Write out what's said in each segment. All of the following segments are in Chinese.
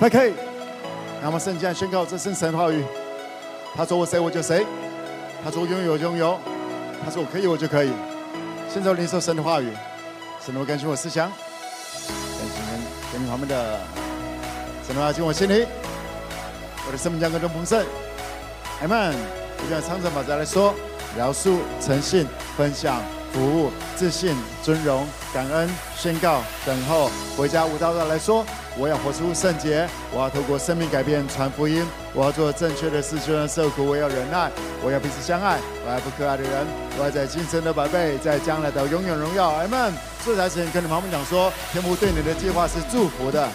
OK，那么圣经宣告这是神的话语。他说我谁我就谁，他说我拥有拥有，他说我可以我就可以。现在领受神的话语，神能够更新我思想，更新跟跟他们的神的话进我心里，我的生命将更加丰盛。阿门。就像长城法则来说，饶恕、诚信、分享、服务、自信、尊荣、感恩、宣告、等候、回家。舞蹈的来说，我要活出圣洁，我要透过生命改变传福音，我要做正确的事，就算受苦，我要忍耐，我要彼此相爱，我爱不可爱的人，我要在今生的百倍，在将来的永远荣耀。阿门。这才是跟你旁边讲说，天父对你的计划是祝福的。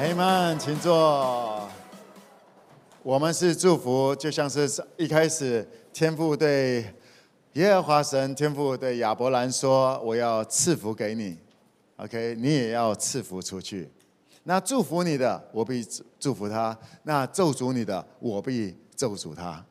阿门，请坐。我们是祝福，就像是一开始天父对耶和华神，天父对亚伯兰说：“我要赐福给你，OK，你也要赐福出去。那祝福你的，我必祝福他；那咒诅你的，我必咒诅他。”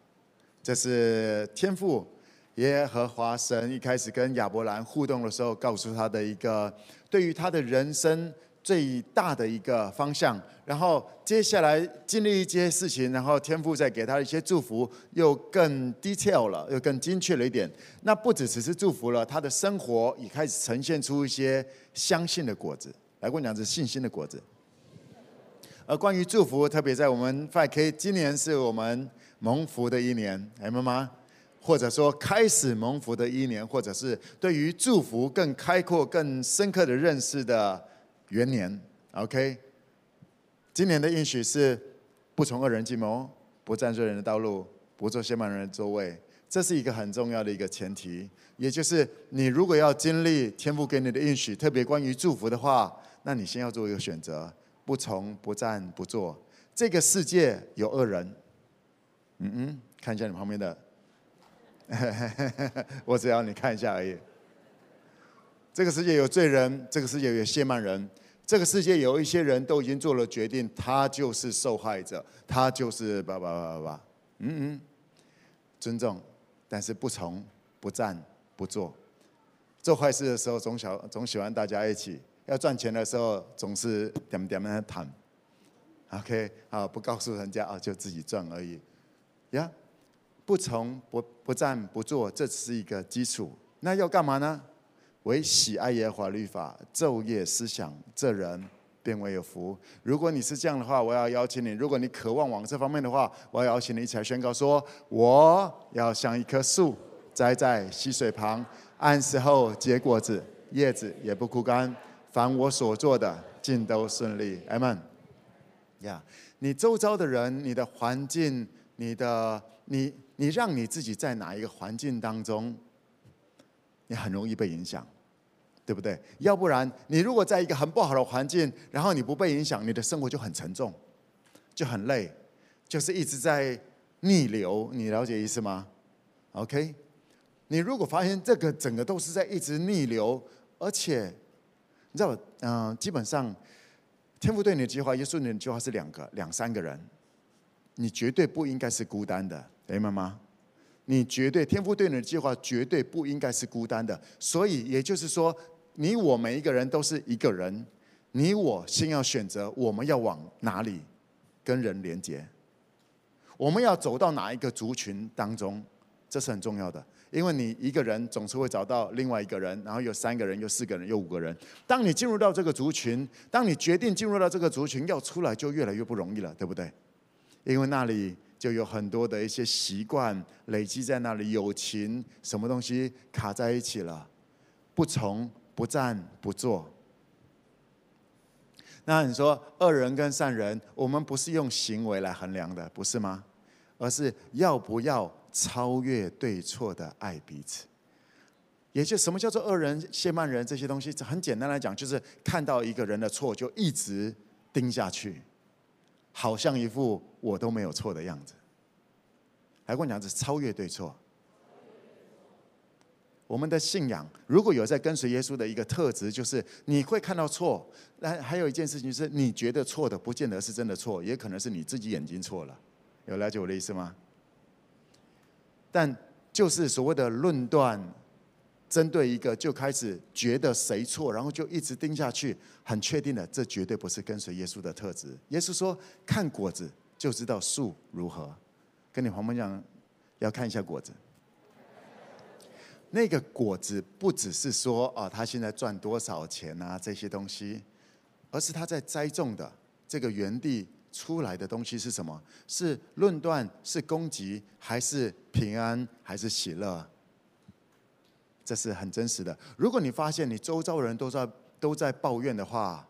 这是天赋耶和华神一开始跟亚伯兰互动的时候，告诉他的一个对于他的人生。最大的一个方向，然后接下来经历一些事情，然后天父再给他一些祝福，又更 detail 了，又更精确了一点。那不只只是祝福了，他的生活也开始呈现出一些相信的果子。来跟我讲，是信心的果子。而关于祝福，特别在我们 FK，今年是我们蒙福的一年，明白吗？或者说开始蒙福的一年，或者是对于祝福更开阔、更深刻的认识的。元年，OK。今年的应许是不从恶人计谋，不站罪人的道路，不坐亵慢人的座位。这是一个很重要的一个前提，也就是你如果要经历天父给你的应许，特别关于祝福的话，那你先要做一个选择：不从、不站、不坐。这个世界有恶人，嗯嗯，看一下你旁边的，我只要你看一下而已。这个世界有罪人，这个世界有亵慢人。这个世界有一些人都已经做了决定，他就是受害者，他就是叭叭叭叭叭，嗯嗯，尊重，但是不从、不站、不坐。做坏事的时候总想总喜欢大家一起，要赚钱的时候总是点点的谈。OK，啊，不告诉人家啊，就自己赚而已。呀，不从、不不站、不坐，这只是一个基础。那要干嘛呢？为喜爱耶和华律法，昼夜思想，这人便为有福。如果你是这样的话，我要邀请你；如果你渴望往这方面的话，我要邀请你一起来宣告说：我要像一棵树栽在溪水旁，按时候结果子，叶子也不枯干。凡我所做的，尽都顺利。阿门。呀，你周遭的人、你的环境、你的你，你让你自己在哪一个环境当中？你很容易被影响，对不对？要不然，你如果在一个很不好的环境，然后你不被影响，你的生活就很沉重，就很累，就是一直在逆流。你了解意思吗？OK，你如果发现这个整个都是在一直逆流，而且你知道，嗯、基本上天父对你的计划，耶稣对你的计划是两个、两三个人，你绝对不应该是孤单的，明白吗？你绝对天父对你的计划绝对不应该是孤单的，所以也就是说，你我每一个人都是一个人，你我先要选择我们要往哪里跟人连接，我们要走到哪一个族群当中，这是很重要的，因为你一个人总是会找到另外一个人，然后有三个人，有四个人，有五个人。当你进入到这个族群，当你决定进入到这个族群，要出来就越来越不容易了，对不对？因为那里。就有很多的一些习惯累积在那里，友情什么东西卡在一起了，不从、不站、不坐。那你说恶人跟善人，我们不是用行为来衡量的，不是吗？而是要不要超越对错的爱彼此。也就什么叫做恶人、亵慢人这些东西，很简单来讲，就是看到一个人的错就一直盯下去。好像一副我都没有错的样子，来跟我讲是超越对错。我们的信仰如果有在跟随耶稣的一个特质，就是你会看到错。那还有一件事情是，你觉得错的，不见得是真的错，也可能是你自己眼睛错了。有了解我的意思吗？但就是所谓的论断，针对一个就开始觉得谁错，然后就一直盯下去，很确定的，这绝对不是跟随耶稣的特质。耶稣说：“看果子就知道树如何。”跟你旁边讲，要看一下果子。那个果子不只是说啊，他现在赚多少钱啊这些东西，而是他在栽种的这个园地出来的东西是什么？是论断，是攻击，还是平安，还是喜乐？这是很真实的。如果你发现你周遭人都在都在抱怨的话，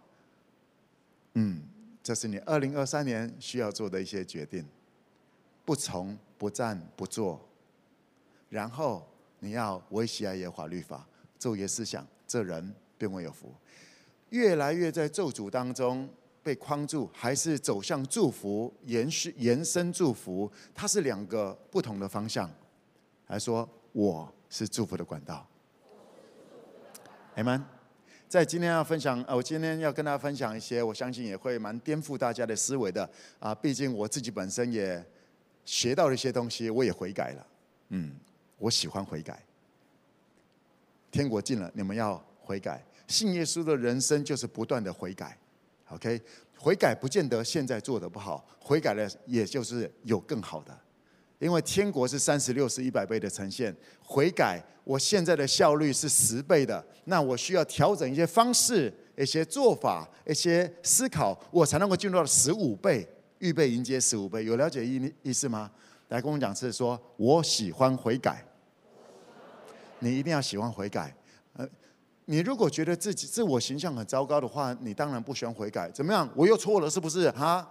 嗯，这是你二零二三年需要做的一些决定：不从、不战、不做。然后你要维系爱耶和华律法，昼夜思想，这人便为有福。越来越在咒诅当中被框住，还是走向祝福、延续、延伸祝福？它是两个不同的方向。来说我。是祝福的管道，Amen。在今天要分享，呃我今天要跟大家分享一些，我相信也会蛮颠覆大家的思维的啊。毕竟我自己本身也学到了一些东西，我也悔改了。嗯，我喜欢悔改。天国近了，你们要悔改。信耶稣的人生就是不断的悔改。OK，悔改不见得现在做的不好，悔改了也就是有更好的。因为天国是三十六十一百倍的呈现，悔改，我现在的效率是十倍的，那我需要调整一些方式、一些做法、一些思考，我才能够进入到十五倍，预备迎接十五倍。有了解意意思吗？来跟我讲是说，我喜欢悔改，你一定要喜欢悔改。呃，你如果觉得自己自我形象很糟糕的话，你当然不喜欢悔改。怎么样？我又错了，是不是？哈？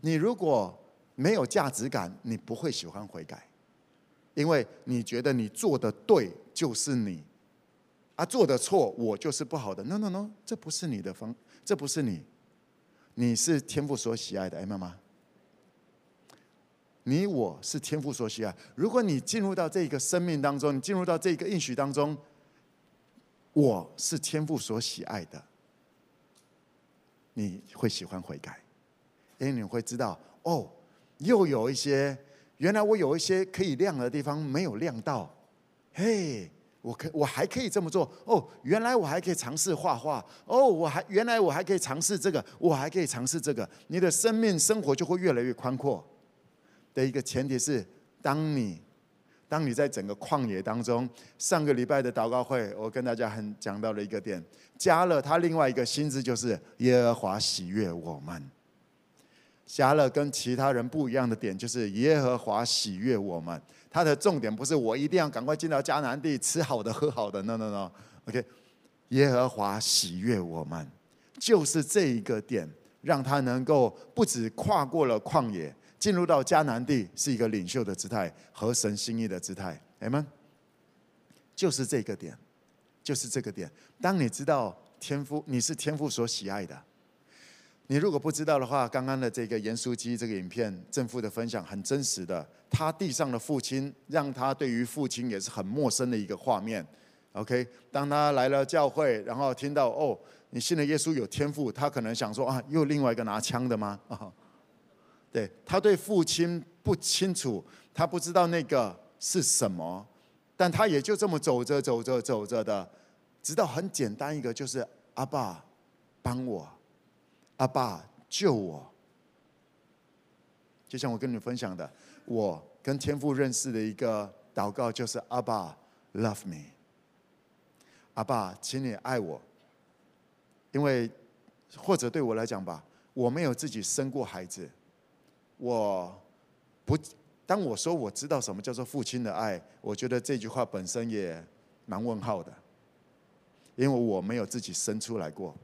你如果没有价值感，你不会喜欢悔改，因为你觉得你做的对就是你，啊，做的错我就是不好的。No No No，这不是你的方，这不是你，你是天父所喜爱的，哎妈妈，你我是天父所喜爱。如果你进入到这个生命当中，你进入到这个应许当中，我是天父所喜爱的，你会喜欢悔改，因为你会知道哦。又有一些，原来我有一些可以亮的地方没有亮到，嘿，我可我还可以这么做哦，原来我还可以尝试画画哦，我还原来我还可以尝试这个，我还可以尝试这个，你的生命生活就会越来越宽阔。的一个前提是，当你当你在整个旷野当中，上个礼拜的祷告会，我跟大家很讲到了一个点，加勒他另外一个新字，就是耶和华喜悦我们。加勒跟其他人不一样的点，就是耶和华喜悦我们。他的重点不是我一定要赶快进到迦南地吃好的喝好的，no no no，OK。耶和华喜悦我们，就是这一个点，让他能够不止跨过了旷野，进入到迦南地，是一个领袖的姿态，和神心意的姿态。Amen。就是这个点，就是这个点。当你知道天父，你是天父所喜爱的。你如果不知道的话，刚刚的这个严书记这个影片，正父的分享很真实的。他地上的父亲让他对于父亲也是很陌生的一个画面。OK，当他来了教会，然后听到哦，你信了耶稣有天赋，他可能想说啊，又另外一个拿枪的吗？啊，对，他对父亲不清楚，他不知道那个是什么，但他也就这么走着走着走着的，直到很简单一个就是阿爸帮我。阿爸救我，就像我跟你分享的，我跟天父认识的一个祷告就是阿爸 love me，阿爸，请你爱我，因为或者对我来讲吧，我没有自己生过孩子，我不当我说我知道什么叫做父亲的爱，我觉得这句话本身也蛮问号的，因为我没有自己生出来过，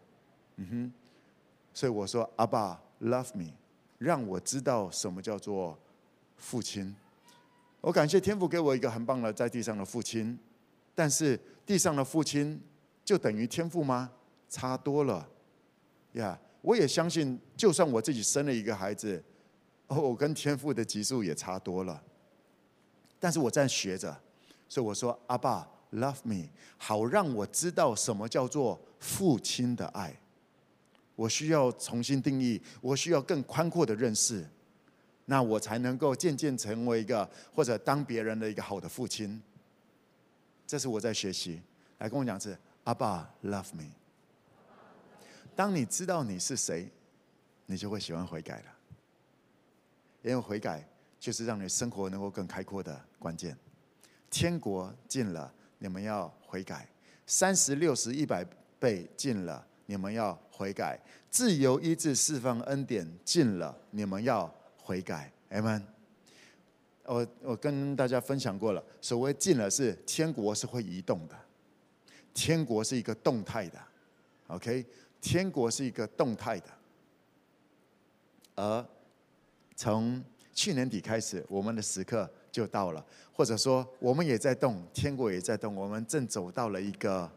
嗯哼。所以我说，阿爸 love me，让我知道什么叫做父亲。我感谢天父给我一个很棒的在地上的父亲，但是地上的父亲就等于天父吗？差多了呀我也相信，就算我自己生了一个孩子，哦，我跟天父的级数也差多了。但是我在学着，所以我说，阿爸 love me，好让我知道什么叫做父亲的爱。我需要重新定义，我需要更宽阔的认识，那我才能够渐渐成为一个或者当别人的一个好的父亲。这是我在学习。来跟我讲是阿爸 love me。当你知道你是谁，你就会喜欢悔改了。因为悔改就是让你生活能够更开阔的关键。天国近了，你们要悔改。三十六十一百倍近了，你们要悔改。自由医治释放恩典尽了，你们要悔改。阿门。我我跟大家分享过了，所谓尽了是天国是会移动的，天国是一个动态的，OK，天国是一个动态的。而从去年底开始，我们的时刻就到了，或者说我们也在动，天国也在动，我们正走到了一个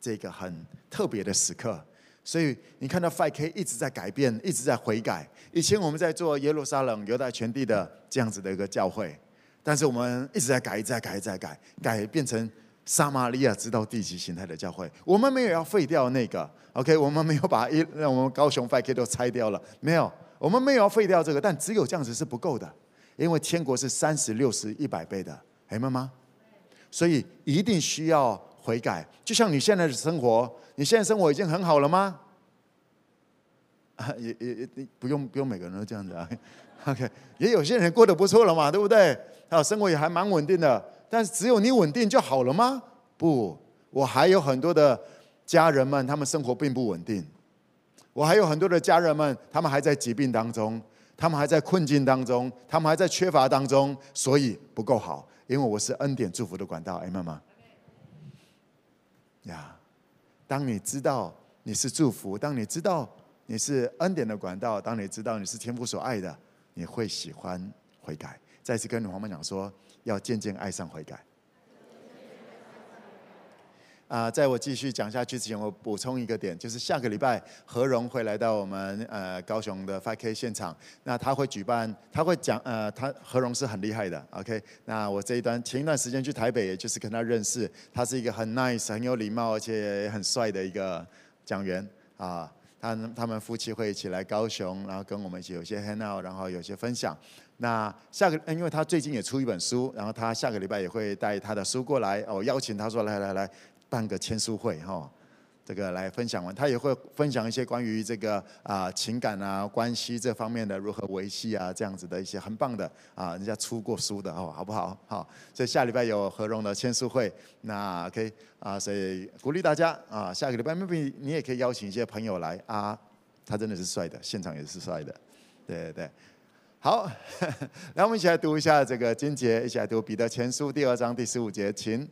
这个很特别的时刻。所以你看到 5K 一直在改变，一直在悔改。以前我们在做耶路撒冷、犹大全地的这样子的一个教会，但是我们一直在改，一直在改，一直在改，改变成撒玛利亚直到地极形态的教会。我们没有要废掉那个，OK？我们没有把一让我们高雄 5K 都拆掉了，没有，我们没有要废掉这个，但只有这样子是不够的，因为天国是三十六十一百倍的，明白吗？所以一定需要悔改，就像你现在的生活。你现在生活已经很好了吗？啊，也也也不用不用每个人都这样子啊。OK，也有些人过得不错了嘛，对不对？啊，生活也还蛮稳定的。但是只有你稳定就好了吗？不，我还有很多的家人们，他们生活并不稳定。我还有很多的家人们，他们还在疾病当中，他们还在困境当中，他们还在缺乏当中，所以不够好。因为我是恩典祝福的管道，哎，妈妈。呀。当你知道你是祝福，当你知道你是恩典的管道，当你知道你是天父所爱的，你会喜欢悔改。再次跟女皇们讲说，要渐渐爱上悔改。啊，在我继续讲下去之前，我补充一个点，就是下个礼拜何荣会来到我们呃高雄的 Five K 现场，那他会举办，他会讲呃，他何荣是很厉害的，OK，那我这一段前一段时间去台北，也就是跟他认识，他是一个很 nice、很有礼貌而且很帅的一个讲员啊，他他们夫妻会一起来高雄，然后跟我们一起有些 hang out，然后有些分享。那下个，因为他最近也出一本书，然后他下个礼拜也会带他的书过来，我邀请他说来来来。办个签书会哈，这个来分享完，他也会分享一些关于这个啊情感啊关系这方面的如何维系啊这样子的一些很棒的啊，人家出过书的哦，好不好？好，所以下礼拜有何荣的签书会，那可以啊，所以鼓励大家啊，下个礼拜 maybe 你也可以邀请一些朋友来啊，他真的是帅的，现场也是帅的，对对对，好，来我们一起来读一下这个经节，一起来读彼得前书第二章第十五节，请。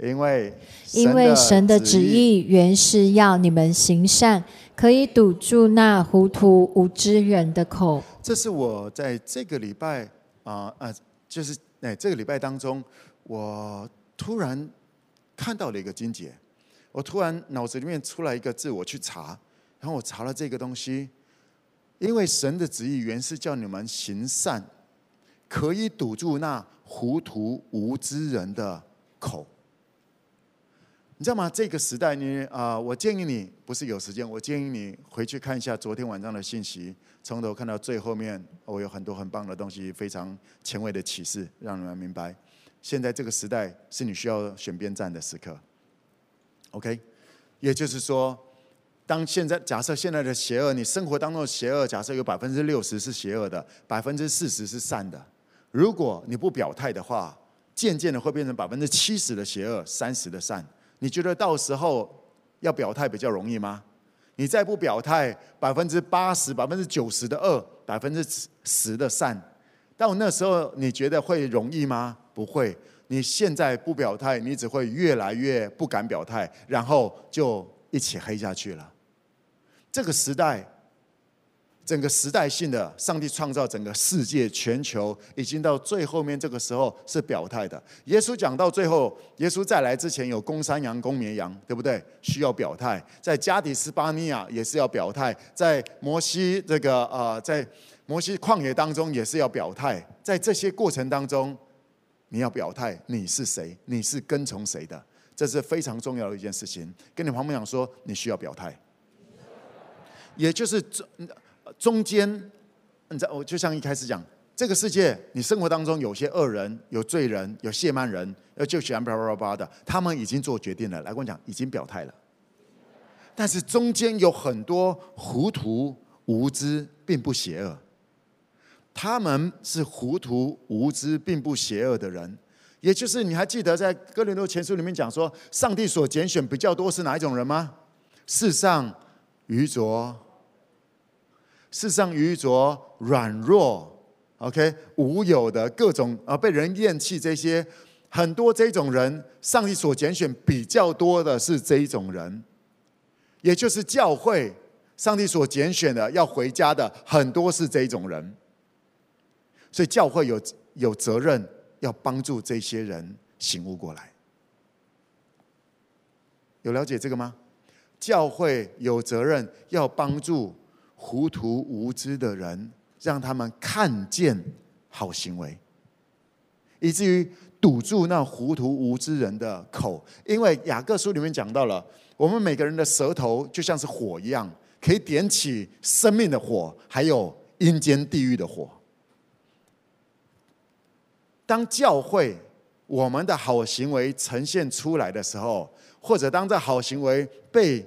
因为因为神的旨意原是要你们行善，可以堵住那糊涂无知人的口。这是我在这个礼拜啊啊，就是哎这个礼拜当中，我突然看到了一个经节，我突然脑子里面出来一个字，我去查，然后我查了这个东西，因为神的旨意原是叫你们行善，可以堵住那糊涂无知人的口。你知道吗？这个时代，你啊、我建议你不是有时间，我建议你回去看一下昨天晚上的信息，从头看到最后面。我有很多很棒的东西，非常前卫的启示，让你们明白，现在这个时代是你需要选边站的时刻。OK，也就是说，当现在假设现在的邪恶，你生活当中的邪恶，假设有百分之六十是邪恶的，百分之四十是善的，如果你不表态的话，渐渐的会变成百分之七十的邪恶，三十的善。你觉得到时候要表态比较容易吗？你再不表态，百分之八十、百分之九十的恶，百分之十的善，到那时候你觉得会容易吗？不会。你现在不表态，你只会越来越不敢表态，然后就一起黑下去了。这个时代。整个时代性的，上帝创造整个世界、全球，已经到最后面这个时候是表态的。耶稣讲到最后，耶稣再来之前有公山羊、公绵羊，对不对？需要表态。在加底斯巴尼亚也是要表态，在摩西这个呃，在摩西旷野当中也是要表态。在这些过程当中，你要表态，你是谁？你是跟从谁的？这是非常重要的一件事情。跟你旁边讲说，你需要表态，也就是这。中间，你知道，我就像一开始讲，这个世界，你生活当中有些恶人、有罪人、有亵慢人，呃，就喜欢叭叭叭的，他们已经做决定了。来跟我讲，已经表态了。但是中间有很多糊涂无知，并不邪恶。他们是糊涂无知，并不邪恶的人。也就是你还记得在哥林多前书里面讲说，上帝所拣选比较多是哪一种人吗？世上愚拙，世上愚拙、软弱，OK，无有的各种啊，被人厌弃这些很多这种人，上帝所拣选比较多的是这一种人，也就是教会，上帝所拣选的要回家的很多是这一种人，所以教会有有责任。要帮助这些人醒悟过来，有了解这个吗？教会有责任要帮助糊涂无知的人，让他们看见好行为，以至于堵住那糊涂无知人的口。因为雅各书里面讲到了，我们每个人的舌头就像是火一样，可以点起生命的火，还有阴间地狱的火。当教会我们的好行为呈现出来的时候，或者当这好行为被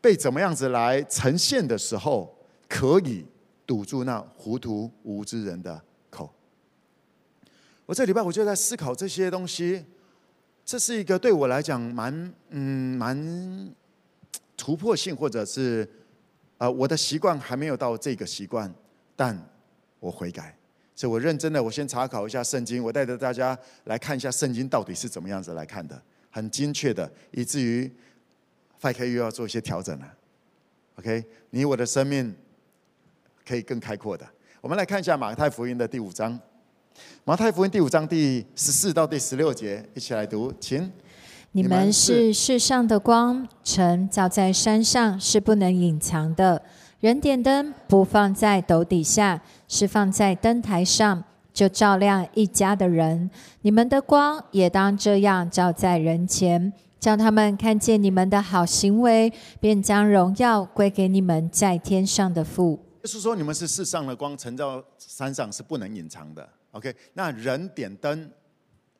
被怎么样子来呈现的时候，可以堵住那糊涂无知人的口。我这礼拜我就在思考这些东西，这是一个对我来讲蛮嗯蛮突破性，或者是呃我的习惯还没有到这个习惯，但我悔改。所以我认真的，我先查考一下圣经，我带着大家来看一下圣经到底是怎么样子来看的，很精确的，以至于 5K 又要做一些调整了。OK，你我的生命可以更开阔的。我们来看一下马太福音的第五章，马太福音第五章第十四到第十六节，一起来读，请。你们是世上的光，城照在山上是不能隐藏的。人点灯不放在斗底下，是放在灯台上，就照亮一家的人。你们的光也当这样照在人前，叫他们看见你们的好行为，便将荣耀归给你们在天上的父。就是说，你们是世上的光，城造山上是不能隐藏的。OK，那人点灯，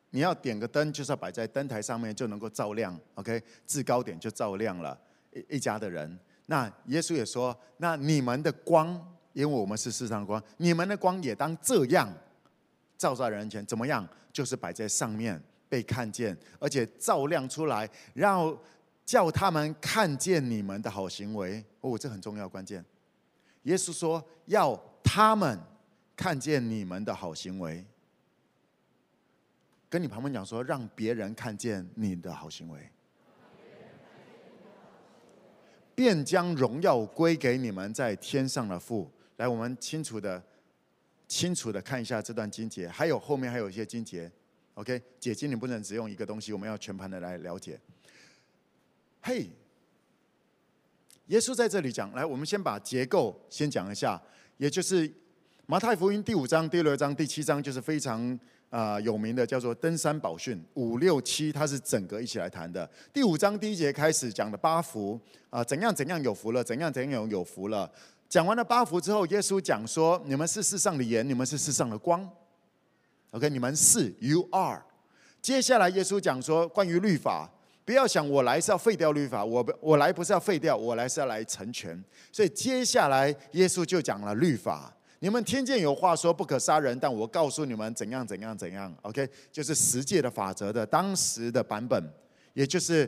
你要点个灯，就是要摆在灯台上面，就能够照亮。OK，制高点就照亮了一一家的人。那耶稣也说：“那你们的光，因为我们是世上的光，你们的光也当这样照在人前。怎么样？就是摆在上面被看见，而且照亮出来，让叫他们看见你们的好行为。哦，这很重要关键。耶稣说要他们看见你们的好行为，跟你旁边讲说，让别人看见你的好行为。”便将荣耀归给你们在天上的父。来，我们清楚的、清楚的看一下这段经节，还有后面还有一些经节。OK，解经你不能只用一个东西，我们要全盘的来了解。嘿，耶稣在这里讲，来，我们先把结构先讲一下，也就是马太福音第五章、第六章、第七章，就是非常。啊、有名的叫做登山宝训，五六七，它是整个一起来谈的。第五章第一节开始讲的八福啊、怎样怎样有福了，怎样怎样有福了。讲完了八福之后，耶稣讲说：你们是世上的盐，你们是世上的光。OK，你们是，You are。接下来耶稣讲说，关于律法，不要想我来是要废掉律法，我我来不是要废掉，我来是要来成全。所以接下来耶稣就讲了律法。你们听见有话说不可杀人，但我告诉你们怎样怎样怎样。OK，就是十诫的法则的当时的版本，也就是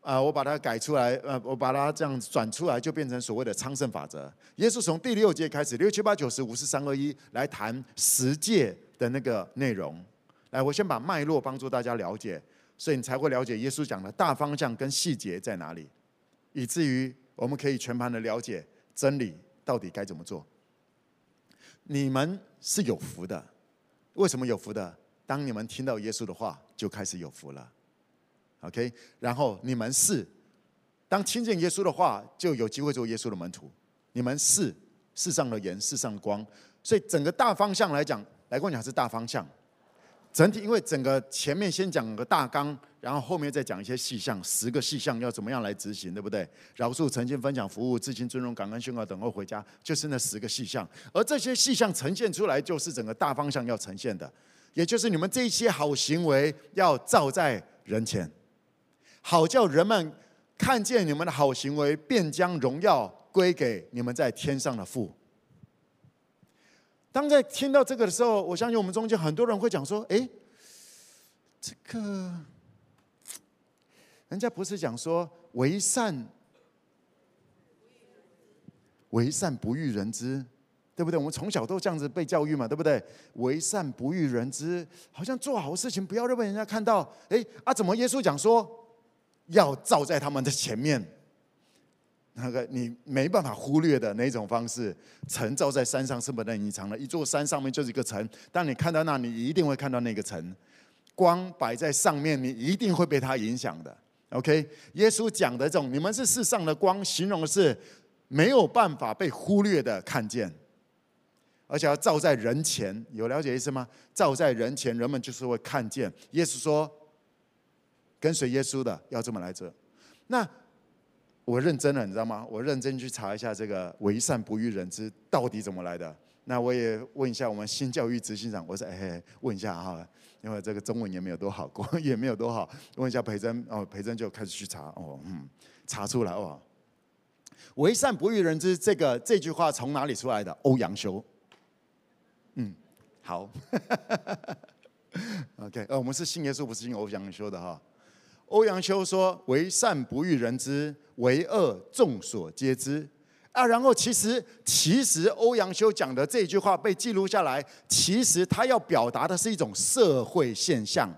啊、呃，我把它改出来，呃，我把它这样转出来，就变成所谓的昌盛法则。耶稣从第六节开始，六七八九十五四三二一来谈十诫的那个内容。来，我先把脉络帮助大家了解，所以你才会了解耶稣讲的大方向跟细节在哪里，以至于我们可以全盘的了解真理到底该怎么做。你们是有福的，为什么有福的？当你们听到耶稣的话，就开始有福了。OK，然后你们是当听见耶稣的话，就有机会做耶稣的门徒。你们是世上的盐，世上的光。所以整个大方向来讲，来跟我讲是大方向。整体因为整个前面先讲个大纲，然后后面再讲一些细项，十个细项要怎么样来执行，对不对？饶恕、诚心分享、服务、自信、尊重、感恩、宣告、等候、回家，就是那十个细项。而这些细项呈现出来，就是整个大方向要呈现的，也就是你们这些好行为要照在人前，好叫人们看见你们的好行为，便将荣耀归给你们在天上的父。当在听到这个的时候，我相信我们中间很多人会讲说：“哎，这个。”人家不是讲说为善，为善不欲人知，对不对？我们从小都这样子被教育嘛，对不对？为善不欲人知，好像做好事情不要让被人家看到。哎啊，怎么耶稣讲说要照在他们的前面？那个你没办法忽略的那种方式，城照在山上是不能隐藏的。一座山上面就是一个城，当你看到那，你一定会看到那个城。光摆在上面，你一定会被它影响的。OK，耶稣讲的这种，你们是世上的光，形容的是没有办法被忽略的看见，而且要照在人前，有了解意思吗？照在人前，人们就是会看见。耶稣说，跟随耶稣的要这么来着。那我认真了，你知道吗？我认真去查一下这个“为善不欲人知”到底怎么来的。那我也问一下我们新教育执行长，我说：“哎，问一下哈。”因为这个中文也没有多好，国 也没有多好。问一下培珍哦，培珍就开始去查哦，嗯，查出来哦。为善不欲人知，这个这句话从哪里出来的？欧阳修。嗯，好。OK，呃，我们是信耶稣，不是信欧阳修的哈。欧阳修说：“为善不欲人知，为恶众所皆知。”啊，然后其实其实欧阳修讲的这句话被记录下来，其实他要表达的是一种社会现象。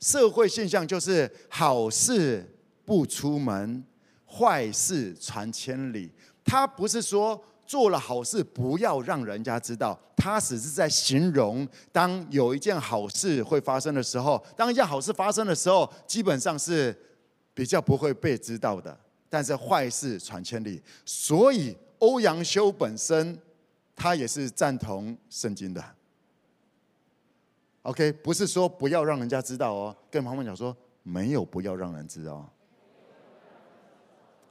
社会现象就是好事不出门，坏事传千里。他不是说做了好事不要让人家知道，他只是在形容，当有一件好事会发生的时候，当一件好事发生的时候，基本上是比较不会被知道的。但是坏事传千里，所以欧阳修本身他也是赞同圣经的。OK，不是说不要让人家知道哦，跟旁边讲说没有不要让人知道。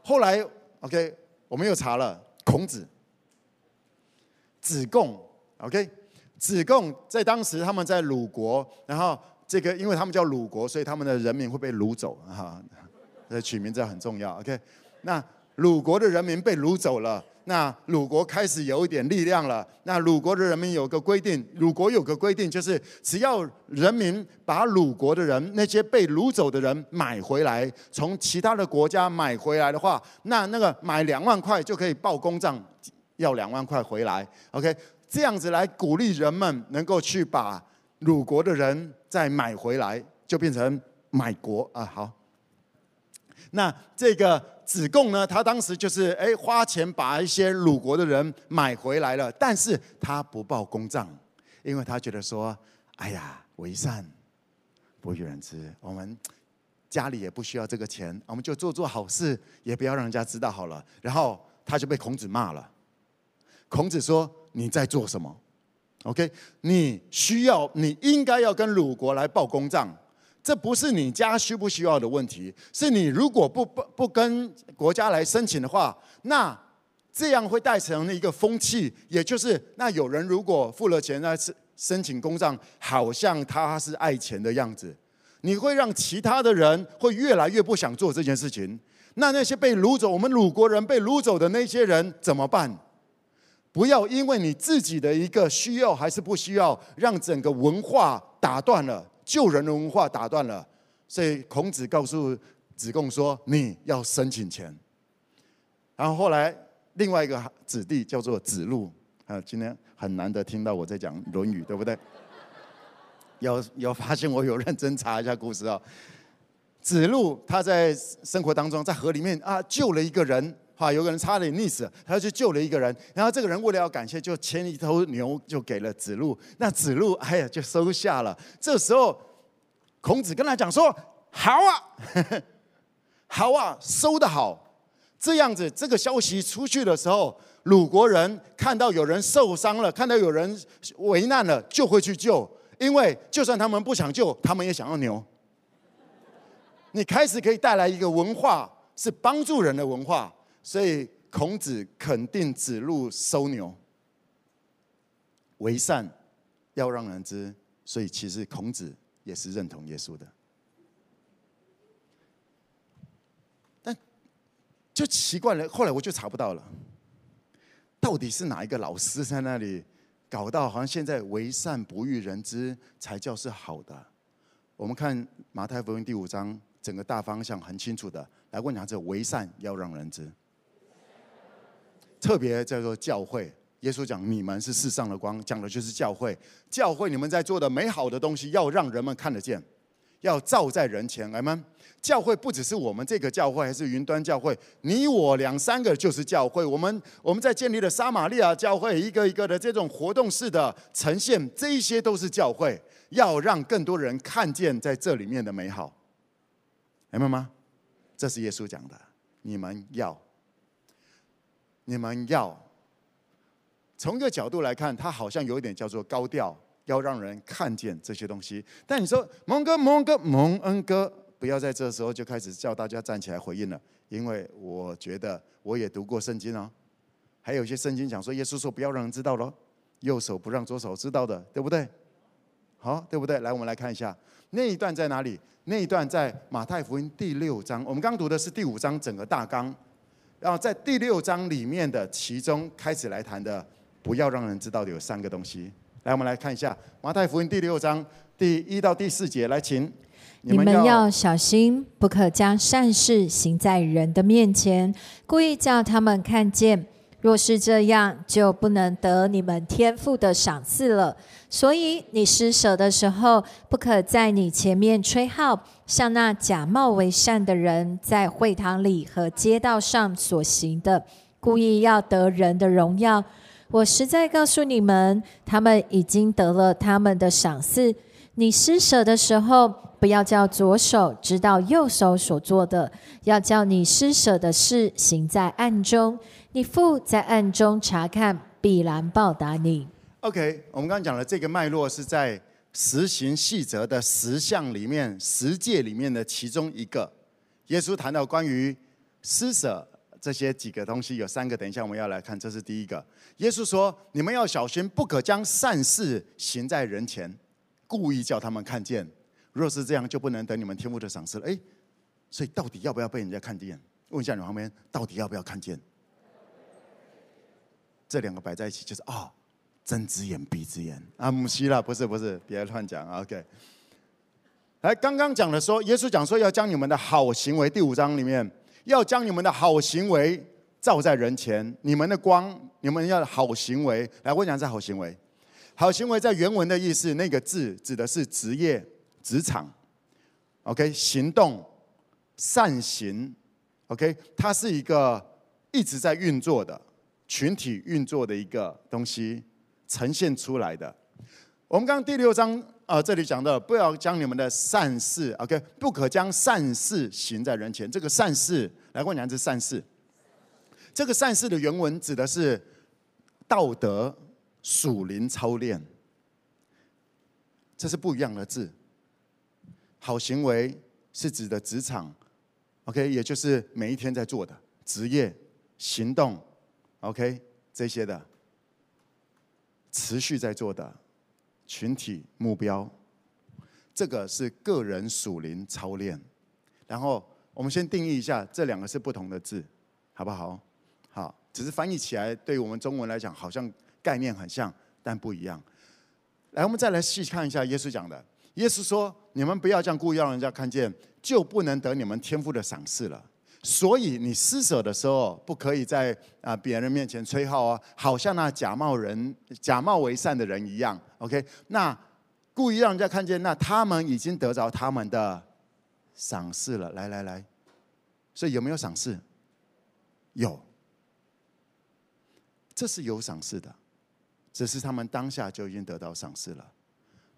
后来 OK，我们又查了孔子、子贡，OK，子贡在当时他们在鲁国，然后这个因为他们叫鲁国，所以他们的人民会被掳走哈。这取名字很重要，OK？那鲁国的人民被掳走了，那鲁国开始有一点力量了。那鲁国的人民有个规定，鲁国有个规定，就是只要人民把鲁国的人那些被掳走的人买回来，从其他的国家买回来的话，那那个买两万块就可以报公账，要两万块回来，OK？这样子来鼓励人们能够去把鲁国的人再买回来，就变成买国啊，好。那这个子贡呢，他当时就是哎花钱把一些鲁国的人买回来了，但是他不报公账，因为他觉得说，哎呀，为善不欲人知，我们家里也不需要这个钱，我们就做做好事，也不要让人家知道好了。然后他就被孔子骂了。孔子说：“你在做什么？OK，你需要，你应该要跟鲁国来报公账。”这不是你家需不需要的问题，是你如果不不不跟国家来申请的话，那这样会带成一个风气，也就是那有人如果付了钱来申申请公账，好像他是爱钱的样子，你会让其他的人会越来越不想做这件事情。那那些被掳走，我们鲁国人被掳走的那些人怎么办？不要因为你自己的一个需要还是不需要，让整个文化打断了。救人的文化打断了，所以孔子告诉子贡说：“你要申请钱。”然后后来另外一个子弟叫做子路，啊，今天很难得听到我在讲《论语》，对不对？有有发现我有认真查一下故事啊？子路他在生活当中在河里面啊救了一个人。哈，有个人差点溺死，他就救了一个人。然后这个人为了要感谢，就牵一头牛就给了子路。那子路哎呀就收下了。这时候孔子跟他讲说：“好啊，好啊，收得好。这样子，这个消息出去的时候，鲁国人看到有人受伤了，看到有人危难了，就会去救。因为就算他们不想救，他们也想要牛。你开始可以带来一个文化，是帮助人的文化。所以孔子肯定指鹿收牛，为善要让人知。所以其实孔子也是认同耶稣的。但就奇怪了，后来我就查不到了，到底是哪一个老师在那里搞到好像现在为善不欲人知才叫是好的？我们看马太福音第五章，整个大方向很清楚的，来问讲这为善要让人知。特别叫做教会，耶稣讲你们是世上的光，讲的就是教会。教会你们在做的美好的东西，要让人们看得见，要照在人前。阿们。教会不只是我们这个教会，还是云端教会，你我两三个就是教会。我们我们在建立的撒玛利亚教会，一个一个的这种活动式的呈现，这一些都是教会，要让更多人看见在这里面的美好。明白吗？这是耶稣讲的，你们要。你们要从一个角度来看，他好像有一点叫做高调，要让人看见这些东西。但你说蒙哥、蒙哥、蒙恩哥，不要在这时候就开始叫大家站起来回应了，因为我觉得我也读过圣经哦，还有一些圣经讲说，耶稣说不要让人知道喽，右手不让左手知道的，对不对？好，对不对？来，我们来看一下那一段在哪里？那一段在马太福音第六章，我们刚读的是第五章整个大纲。然后在第六章里面的其中开始来谈的，不要让人知道的有三个东西。来，我们来看一下马太福音第六章第一到第四节，来，请你们要小心，不可将善事行在人的面前，故意叫他们看见。若是这样，就不能得你们天父的赏赐了。所以你施舍的时候，不可在你前面吹号，像那假冒为善的人在会堂里和街道上所行的，故意要得人的荣耀。我实在告诉你们，他们已经得了他们的赏赐。你施舍的时候，不要叫左手知道右手所做的，要叫你施舍的事行在暗中。你父在暗中查看，必然报答你。OK，我们刚刚讲的这个脉络是在实行细则的十项里面，十诫里面的其中一个。耶稣谈到关于施舍这些几个东西，有三个。等一下我们要来看，这是第一个。耶稣说：“你们要小心，不可将善事行在人前，故意叫他们看见。若是这样，就不能得你们天父的赏赐了。”哎，所以到底要不要被人家看见？问一下你旁边，到底要不要看见？这两个摆在一起，就是。哦睁只眼闭只眼啊，母西了，不是不是，别乱讲。OK，来，刚刚讲的说，耶稣讲说要将你们的好行为，第五章里面要将你们的好行为照在人前，你们的光，你们要好行为。来，我讲这好行为，好行为在原文的意思，那个字指的是职业、职场。OK，行动、善行。OK，它是一个一直在运作的群体运作的一个东西。呈现出来的，我们刚刚第六章啊、呃，这里讲的，不要将你们的善事，OK，不可将善事行在人前。这个善事，来问你们，这善事，这个善事的原文指的是道德属灵操练，这是不一样的字。好行为是指的职场，OK，也就是每一天在做的职业行动，OK，这些的。持续在做的群体目标，这个是个人属灵操练。然后我们先定义一下，这两个是不同的字，好不好？好，只是翻译起来对于我们中文来讲，好像概念很像，但不一样。来，我们再来细看一下耶稣讲的。耶稣说：“你们不要这样故意让人家看见，就不能得你们天赋的赏赐了。”所以你施舍的时候，不可以在啊别人面前吹号啊，好像那假冒人、假冒为善的人一样。OK，那故意让人家看见，那他们已经得着他们的赏赐了。来来来，所以有没有赏赐？有，这是有赏赐的，只是他们当下就已经得到赏赐了。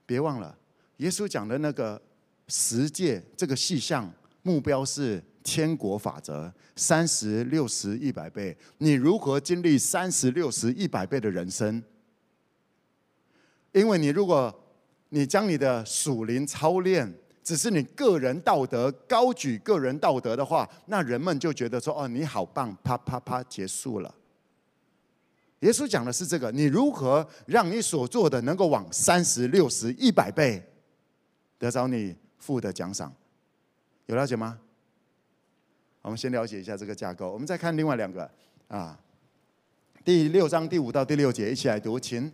别忘了，耶稣讲的那个十诫这个细项目标是。天国法则，三十六十一百倍。你如何经历三十六十一百倍的人生？因为你如果你将你的属灵操练只是你个人道德高举个人道德的话，那人们就觉得说：“哦，你好棒！”啪啪啪，结束了。耶稣讲的是这个：你如何让你所做的能够往三十六十一百倍得着你父的奖赏？有了解吗？我们先了解一下这个架构。我们再看另外两个啊，第六章第五到第六节，一起来读，请。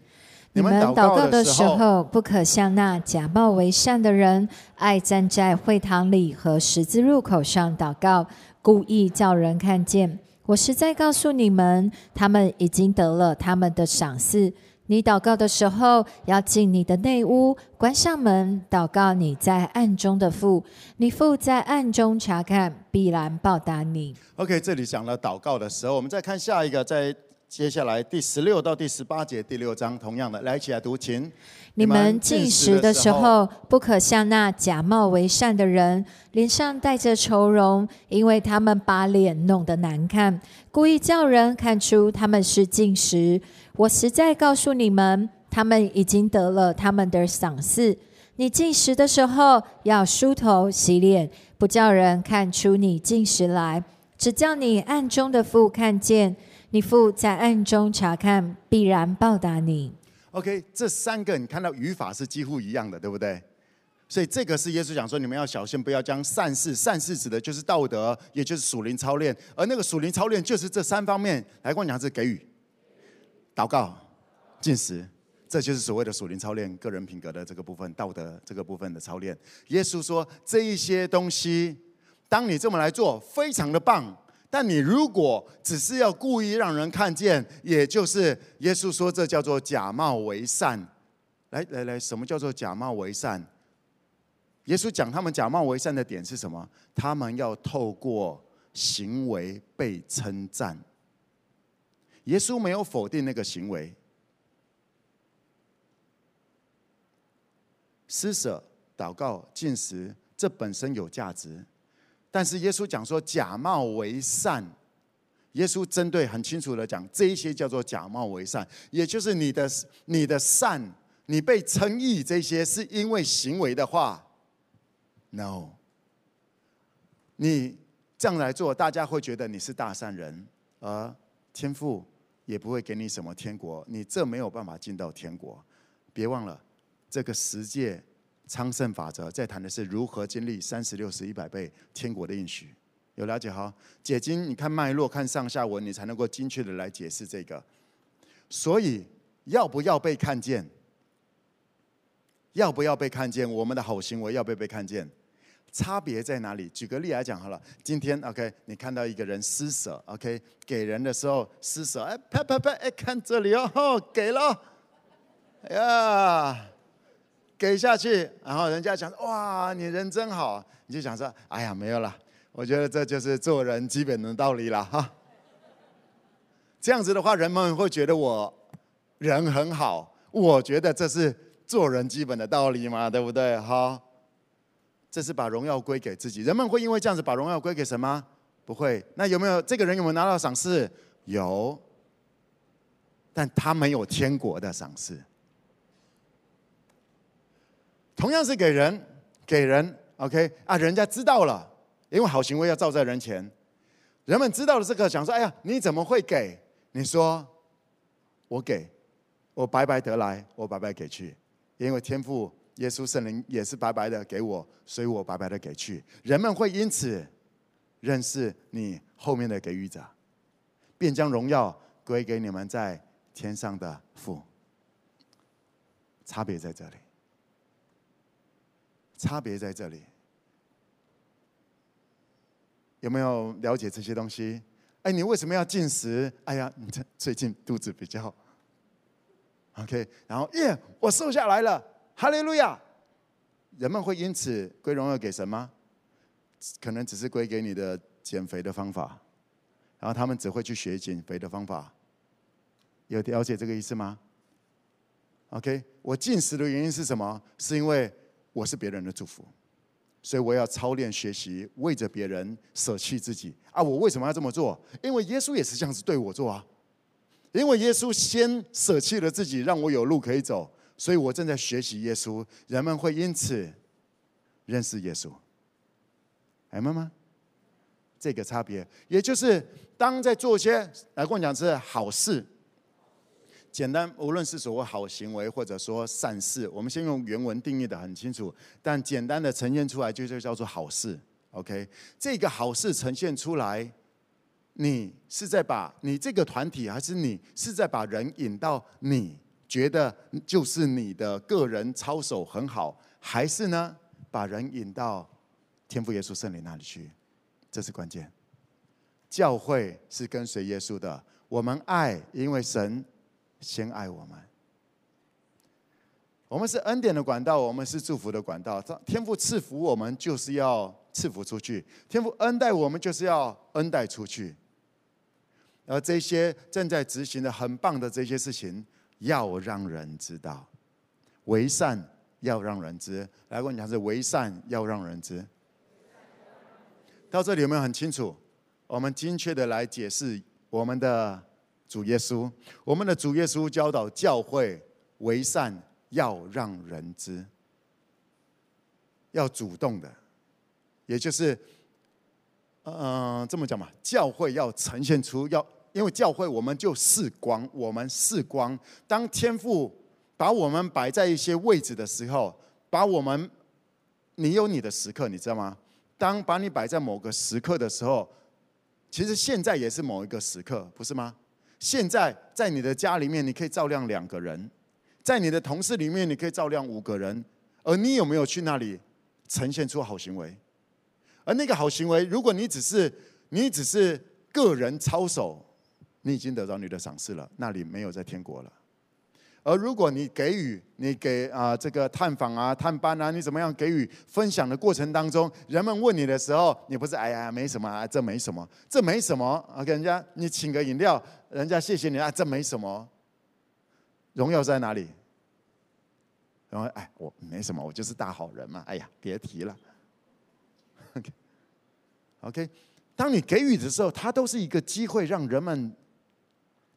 你们祷告的时候，不可像那假冒为善的人，爱站在会堂里和十字路口上祷告，故意叫人看见。我实在告诉你们，他们已经得了他们的赏赐。你祷告的时候，要进你的内屋，关上门，祷告你在暗中的父。你父在暗中查看，必然报答你。OK，这里讲了祷告的时候，我们再看下一个，在。接下来第十六到第十八节，第六章同样的，来一起来读，请。你们进食的时候，不可像那假冒为善的人，脸上带着愁容，因为他们把脸弄得难看，故意叫人看出他们是进食。我实在告诉你们，他们已经得了他们的赏赐。你进食的时候，要梳头洗脸，不叫人看出你进食来，只叫你暗中的父看见。你父在暗中察看，必然报答你。OK，这三个你看到语法是几乎一样的，对不对？所以这个是耶稣讲说，你们要小心，不要将善事，善事指的就是道德，也就是属灵操练。而那个属灵操练就是这三方面。来，跟我讲是给予、祷告、进食，这就是所谓的属灵操练，个人品格的这个部分，道德这个部分的操练。耶稣说，这一些东西，当你这么来做，非常的棒。但你如果只是要故意让人看见，也就是耶稣说这叫做假冒为善。来来来，什么叫做假冒为善？耶稣讲他们假冒为善的点是什么？他们要透过行为被称赞。耶稣没有否定那个行为，施舍、祷告、进食，这本身有价值。但是耶稣讲说假冒为善，耶稣针对很清楚的讲，这一些叫做假冒为善，也就是你的你的善，你被称义这些是因为行为的话，no，你这样来做，大家会觉得你是大善人，而天父也不会给你什么天国，你这没有办法进到天国。别忘了这个十诫。昌盛法则在谈的是如何经历三十六十一百倍天国的应许，有了解哈？解经你看脉络，看上下文，你才能够精确的来解释这个。所以要不要被看见？要不要被看见？我们的好行为要不要被看见？差别在哪里？举个例来讲好了。今天 OK，你看到一个人施舍 OK，给人的时候施舍，哎拍拍拍，哎看这里哦，给了，呀。给下去，然后人家讲哇，你人真好，你就想说，哎呀，没有了。我觉得这就是做人基本的道理了哈。这样子的话，人们会觉得我人很好。我觉得这是做人基本的道理嘛，对不对？哈，这是把荣耀归给自己。人们会因为这样子把荣耀归给什么？不会。那有没有这个人有没有拿到赏赐？有，但他没有天国的赏赐。同样是给人，给人，OK 啊，人家知道了，因为好行为要照在人前。人们知道了这个，想说：“哎呀，你怎么会给？”你说：“我给，我白白得来，我白白给去。因为天赋耶稣圣灵也是白白的给我，所以我白白的给去。人们会因此认识你后面的给予者，便将荣耀归给你们在天上的父。差别在这里。”差别在这里，有没有了解这些东西？哎，你为什么要进食？哎呀，你这最近肚子比较 OK，然后耶，我瘦下来了，哈利路亚！人们会因此归荣耀给神吗？可能只是归给你的减肥的方法，然后他们只会去学减肥的方法。有了解这个意思吗？OK，我进食的原因是什么？是因为。我是别人的祝福，所以我要操练学习，为着别人舍弃自己啊！我为什么要这么做？因为耶稣也是这样子对我做啊！因为耶稣先舍弃了自己，让我有路可以走，所以我正在学习耶稣。人们会因此认识耶稣。明白吗？这个差别，也就是当在做一些来跟我讲是好事，简单，无论是所谓好行为或者说善事，我们先用原文定义的很清楚，但简单的呈现出来就就叫做好事。OK，这个好事呈现出来，你是在把你这个团体，还是你是在把人引到你觉得就是你的个人操守很好，还是呢把人引到天父耶稣圣灵那里去？这是关键。教会是跟随耶稣的，我们爱，因为神先爱我们。我们是恩典的管道，我们是祝福的管道。天父赐福我们，就是要赐福出去；天父恩待我们，就是要恩待出去。而这些正在执行的很棒的这些事情，要让人知道，为善要让人知。来，我跟你讲，是为善要让人知。到这里有没有很清楚？我们精确的来解释我们的主耶稣。我们的主耶稣教导教会为善要让人知，要主动的，也就是，嗯、这么讲嘛，教会要呈现出要，因为教会我们就是光，我们是光。当天父把我们摆在一些位置的时候，把我们，你有你的时刻，你知道吗？当把你摆在某个时刻的时候，其实现在也是某一个时刻，不是吗？现在在你的家里面，你可以照亮两个人；在你的同事里面，你可以照亮五个人。而你有没有去那里呈现出好行为？而那个好行为，如果你只是你只是个人操守，你已经得到你的赏赐了，那里没有在天国了。而如果你给予，你给啊这个探访啊、探班啊，你怎么样给予分享的过程当中，人们问你的时候，你不是哎呀没什么啊，这没什么，这没什么啊，给人家你请个饮料，人家谢谢你啊，这没什么，荣耀在哪里？然后哎，我没什么，我就是大好人嘛，哎呀，别提了。OK，OK，当你给予的时候，它都是一个机会，让人们，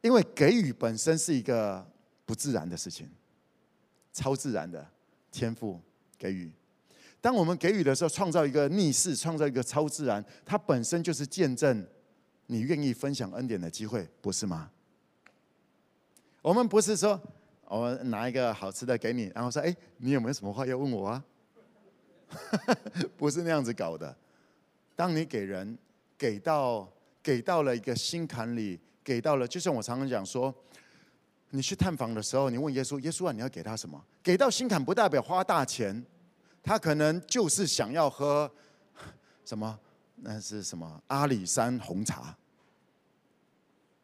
因为给予本身是一个。不自然的事情，超自然的天赋给予。当我们给予的时候，创造一个逆势，创造一个超自然，它本身就是见证你愿意分享恩典的机会，不是吗？我们不是说我们拿一个好吃的给你，然后说：“哎，你有没有什么话要问我啊？” 不是那样子搞的。当你给人给到给到了一个心坎里，给到了，就像我常常讲说。你去探访的时候，你问耶稣：“耶稣啊，你要给他什么？”给到心坎不代表花大钱，他可能就是想要喝什么？那是什么？阿里山红茶。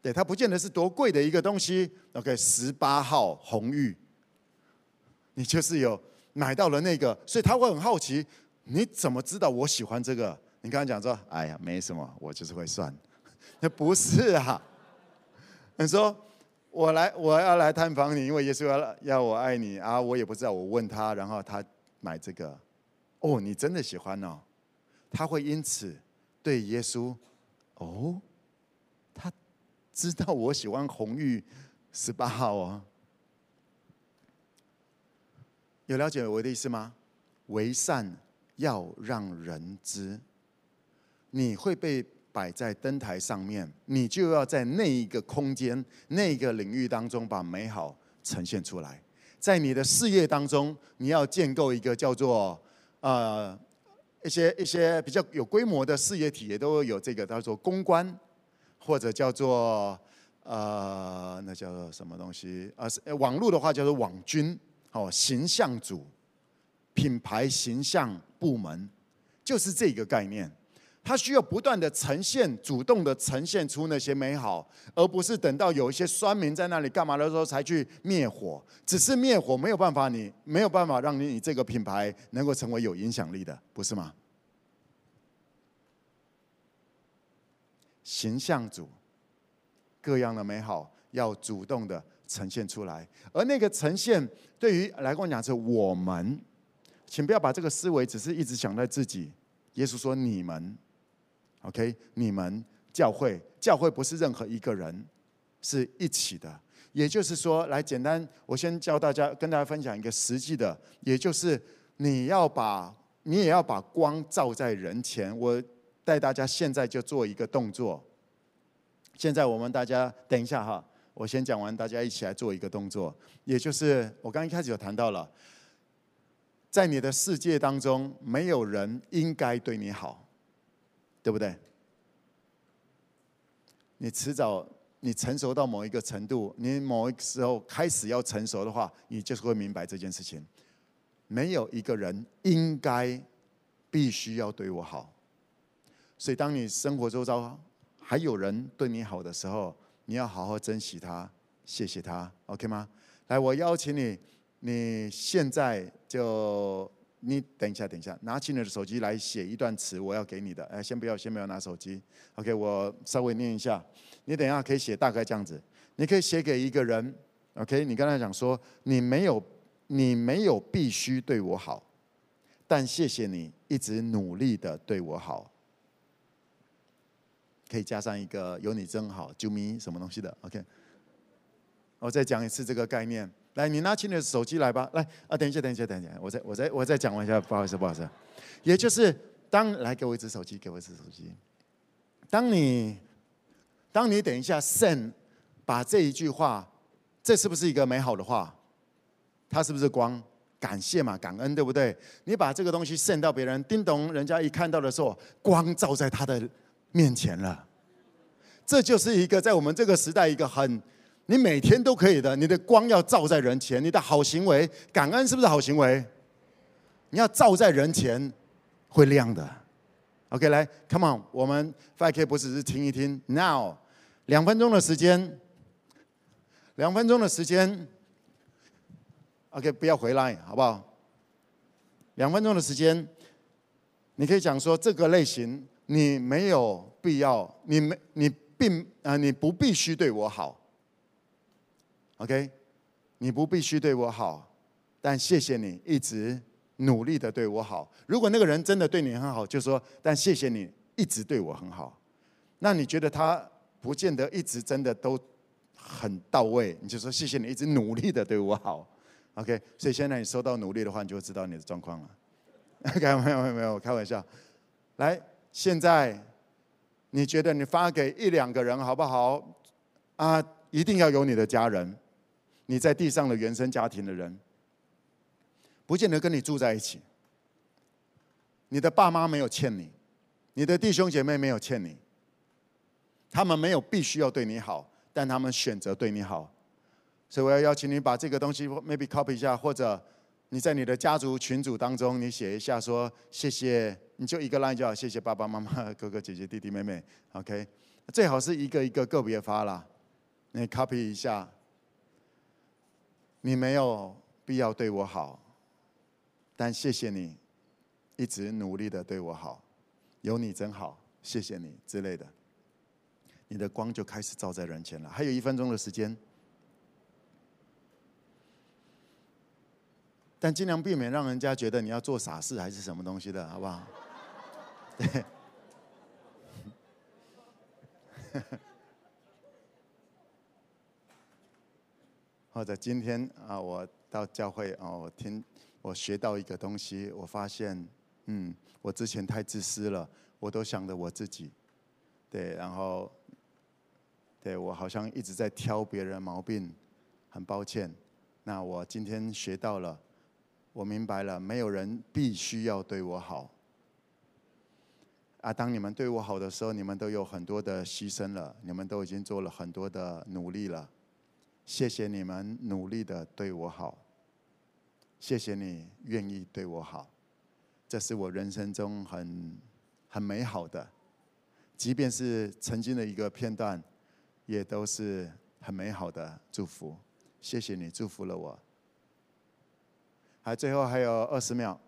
对，他不见得是多贵的一个东西。OK，十八号红玉，你就是有买到了那个，所以他会很好奇，你怎么知道我喜欢这个？你刚才讲说：“哎呀，没什么，我就是会算。”那不是啊，你说。我来，我要来探访你，因为耶稣要要我爱你啊！我也不知道，我问他，然后他买这个。哦，你真的喜欢哦？他会因此对耶稣，哦，他知道我喜欢红玉十八号哦。有了解我的意思吗？为善要让人知，你会被。摆在灯台上面，你就要在那一个空间、那个领域当中把美好呈现出来。在你的事业当中，你要建构一个叫做呃一些一些比较有规模的事业体，也都有这个叫做公关，或者叫做呃那叫做什么东西啊？呃，网络的话叫做网军，哦，形象组、品牌形象部门，就是这个概念。他需要不断的呈现，主动的呈现出那些美好，而不是等到有一些酸民在那里干嘛的时候才去灭火。只是灭火没有办法你，没有办法让你你这个品牌能够成为有影响力的，不是吗？形象组，各样的美好要主动的呈现出来，而那个呈现对于来跟我讲是我们，请不要把这个思维只是一直想在自己。耶稣说你们。OK，你们教会教会不是任何一个人，是一起的。也就是说，来简单，我先教大家，跟大家分享一个实际的，也就是你要把你也要把光照在人前。我带大家现在就做一个动作。现在我们大家等一下哈，我先讲完，大家一起来做一个动作，也就是我刚一开始有谈到了，在你的世界当中，没有人应该对你好，对不对？你迟早，你成熟到某一个程度，你某一个时候开始要成熟的话，你就是会明白这件事情。没有一个人应该必须要对我好，所以当你生活周遭还有人对你好的时候，你要好好珍惜他，谢谢他，OK 吗？来，我邀请你，你现在就你等一下，等一下，拿起你的手机来写一段词，我要给你的。哎，先不要，先不要拿手机，OK，我稍微念一下。你等一下可以写大概这样子，你可以写给一个人，OK，你跟他讲说，你没有。你没有必须对我好，但谢谢你一直努力的对我好。可以加上一个有你真好，啾咪什么东西的，OK。我再讲一次这个概念，来，你拿起你的手机来吧，来啊，等一下，等一下，等一下，我再我再我再讲完一下，不好意思，不好意思。也就是当来给我一只手机，给我一只手机。当你当你等一下 send 把这一句话，这是不是一个美好的话？它是不是光？感谢嘛，感恩对不对？你把这个东西送到别人，叮咚，人家一看到的时候，光照在他的面前了。这就是一个在我们这个时代一个很，你每天都可以的，你的光要照在人前，你的好行为，感恩是不是好行为？你要照在人前，会亮的。OK，来，Come on，我们 5K 不只是听一听，Now，两分钟的时间，两分钟的时间。OK，不要回来，好不好？两分钟的时间，你可以讲说这个类型，你没有必要，你没你并啊，你不必须对我好。OK，你不必须对我好，但谢谢你一直努力的对我好。如果那个人真的对你很好，就说，但谢谢你一直对我很好。那你觉得他不见得一直真的都很到位，你就说谢谢你一直努力的对我好。OK，所以现在你收到努力的话，你就会知道你的状况了。OK，没有没有没有，开玩笑。来，现在你觉得你发给一两个人好不好？啊，一定要有你的家人，你在地上的原生家庭的人，不见得跟你住在一起。你的爸妈没有欠你，你的弟兄姐妹没有欠你，他们没有必须要对你好，但他们选择对你好。所以我要邀请你把这个东西 maybe copy 一下，或者你在你的家族群组当中，你写一下说谢谢，你就一个 line 就好，谢谢爸爸妈妈、哥哥姐姐、弟弟妹妹，OK，最好是一个一个个别发啦，你 copy 一下。你没有必要对我好，但谢谢你一直努力的对我好，有你真好，谢谢你之类的，你的光就开始照在人前了。还有一分钟的时间。但尽量避免让人家觉得你要做傻事还是什么东西的，好不好？对。或者今天啊，我到教会啊，我听我学到一个东西，我发现，嗯，我之前太自私了，我都想着我自己，对，然后，对我好像一直在挑别人毛病，很抱歉。那我今天学到了。我明白了，没有人必须要对我好。啊，当你们对我好的时候，你们都有很多的牺牲了，你们都已经做了很多的努力了。谢谢你们努力的对我好，谢谢你愿意对我好，这是我人生中很很美好的，即便是曾经的一个片段，也都是很美好的祝福。谢谢你祝福了我。还最后还有二十秒。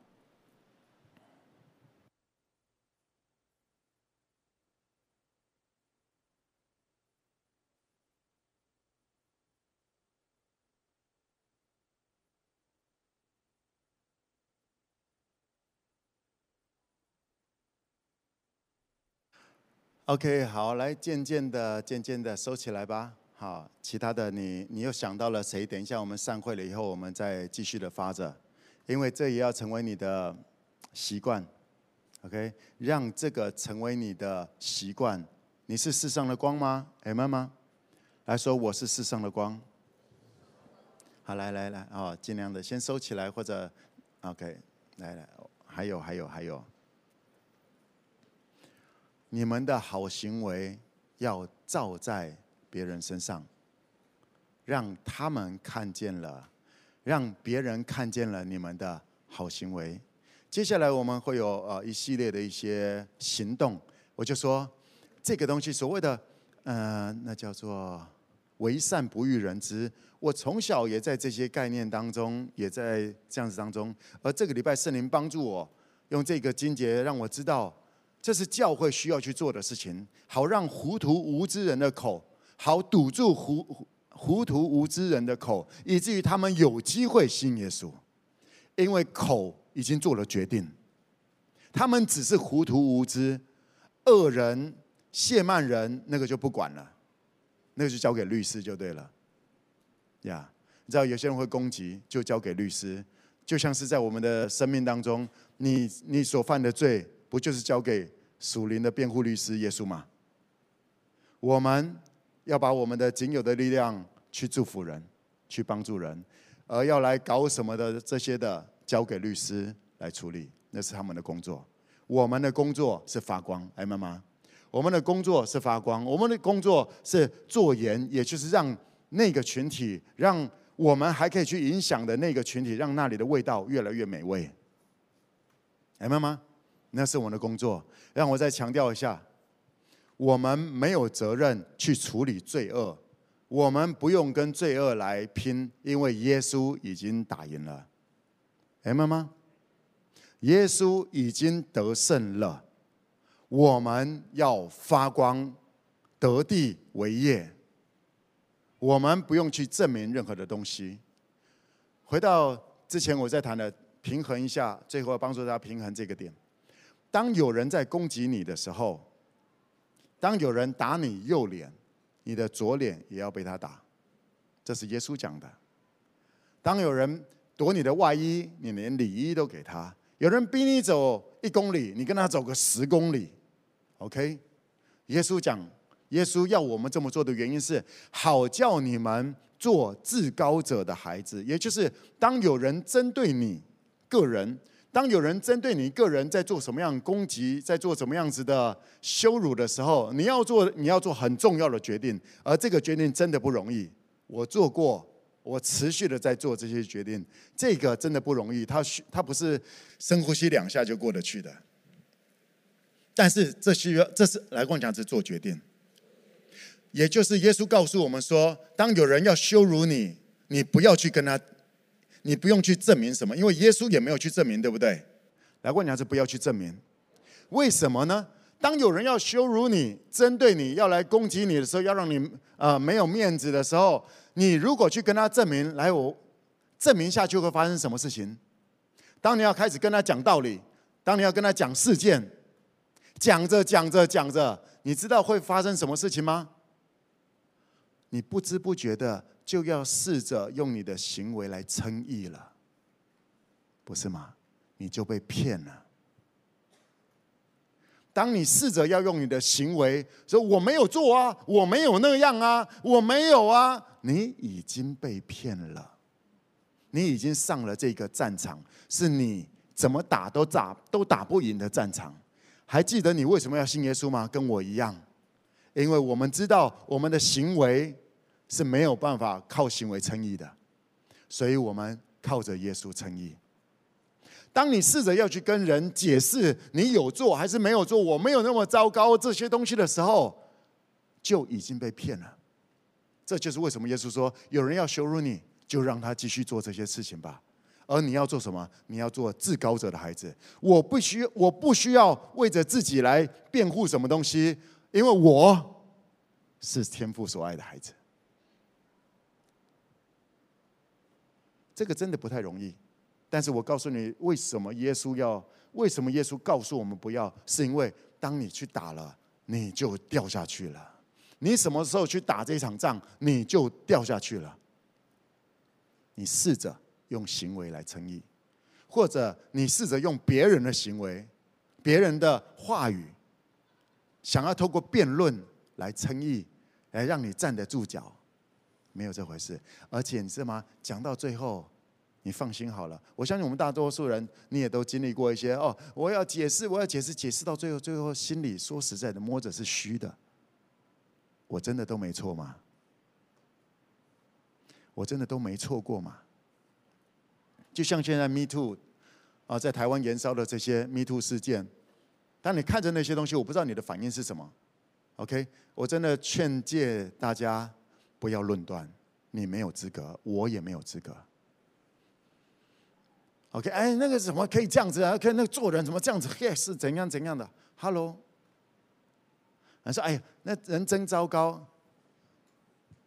OK，好，来渐渐的、渐渐的收起来吧。好，其他的你你又想到了谁？等一下我们散会了以后，我们再继续的发着。因为这也要成为你的习惯，OK，让这个成为你的习惯。你是世上的光吗？？M 吗？来说我是世上的光。好，来来来，哦，尽量的先收起来，或者 OK，来来，还有还有还有，你们的好行为要照在别人身上，让他们看见了，让别人看见了你们的好行为。接下来我们会有呃一系列的一些行动，我就说这个东西所谓的呃那叫做为善不欲人知。我从小也在这些概念当中，也在这样子当中。而这个礼拜圣灵帮助我用这个金节让我知道，这是教会需要去做的事情，好让糊涂无知人的口，好堵住糊糊涂无知人的口，以至于他们有机会信耶稣，因为口。已经做了决定，他们只是糊涂无知，恶人、亵慢人，那个就不管了，那个就交给律师就对了。呀，你知道有些人会攻击，就交给律师，就像是在我们的生命当中，你你所犯的罪，不就是交给属灵的辩护律师耶稣吗？我们要把我们的仅有的力量去祝福人，去帮助人，而要来搞什么的这些的。交给律师来处理，那是他们的工作。我们的工作是发光，哎，妈妈，我们的工作是发光，我们的工作是做盐，也就是让那个群体，让我们还可以去影响的那个群体，让那里的味道越来越美味。哎，妈妈，那是我们的工作。让我再强调一下，我们没有责任去处理罪恶，我们不用跟罪恶来拼，因为耶稣已经打赢了。明白吗？耶稣已经得胜了，我们要发光，得地为业。我们不用去证明任何的东西。回到之前我在谈的，平衡一下，最后帮助大家平衡这个点。当有人在攻击你的时候，当有人打你右脸，你的左脸也要被他打，这是耶稣讲的。当有人夺你的外衣，你连里衣都给他。有人逼你走一公里，你跟他走个十公里，OK？耶稣讲，耶稣要我们这么做的原因是，好叫你们做至高者的孩子。也就是，当有人针对你个人，当有人针对你个人在做什么样攻击，在做什么样子的羞辱的时候，你要做，你要做很重要的决定，而这个决定真的不容易。我做过。我持续的在做这些决定，这个真的不容易。他需他不是深呼吸两下就过得去的，但是这需要这是来跟我讲是做决定，也就是耶稣告诉我们说，当有人要羞辱你，你不要去跟他，你不用去证明什么，因为耶稣也没有去证明，对不对？来问你，还是不要去证明，为什么呢？当有人要羞辱你、针对你要来攻击你的时候，要让你呃没有面子的时候。你如果去跟他证明，来我证明下去会发生什么事情？当你要开始跟他讲道理，当你要跟他讲事件，讲着讲着讲着，你知道会发生什么事情吗？你不知不觉的就要试着用你的行为来称义了，不是吗？你就被骗了。当你试着要用你的行为说我没有做啊，我没有那样啊，我没有啊。你已经被骗了，你已经上了这个战场，是你怎么打都打都打不赢的战场。还记得你为什么要信耶稣吗？跟我一样，因为我们知道我们的行为是没有办法靠行为称义的，所以我们靠着耶稣称义。当你试着要去跟人解释你有做还是没有做，我没有那么糟糕这些东西的时候，就已经被骗了。这就是为什么耶稣说：“有人要羞辱你，就让他继续做这些事情吧。而你要做什么？你要做至高者的孩子。我不需，我不需要为着自己来辩护什么东西，因为我是天父所爱的孩子。这个真的不太容易。但是我告诉你，为什么耶稣要？为什么耶稣告诉我们不要？是因为当你去打了，你就掉下去了。”你什么时候去打这场仗，你就掉下去了。你试着用行为来称义。或者你试着用别人的行为、别人的话语，想要透过辩论来称义，来让你站得住脚，没有这回事。而且你知道吗？讲到最后，你放心好了。我相信我们大多数人，你也都经历过一些哦。我要解释，我要解释，解释到最后，最后心里说实在的，摸着是虚的。我真的都没错吗？我真的都没错过吗？就像现在 Me Too 啊，在台湾延烧的这些 Me Too 事件，当你看着那些东西，我不知道你的反应是什么。OK，我真的劝诫大家不要论断，你没有资格，我也没有资格。OK，哎，那个怎么可以这样子啊？可以那个做人怎么这样子？嘿，是怎样怎样的？Hello，他说：“哎呀，那人真糟糕。”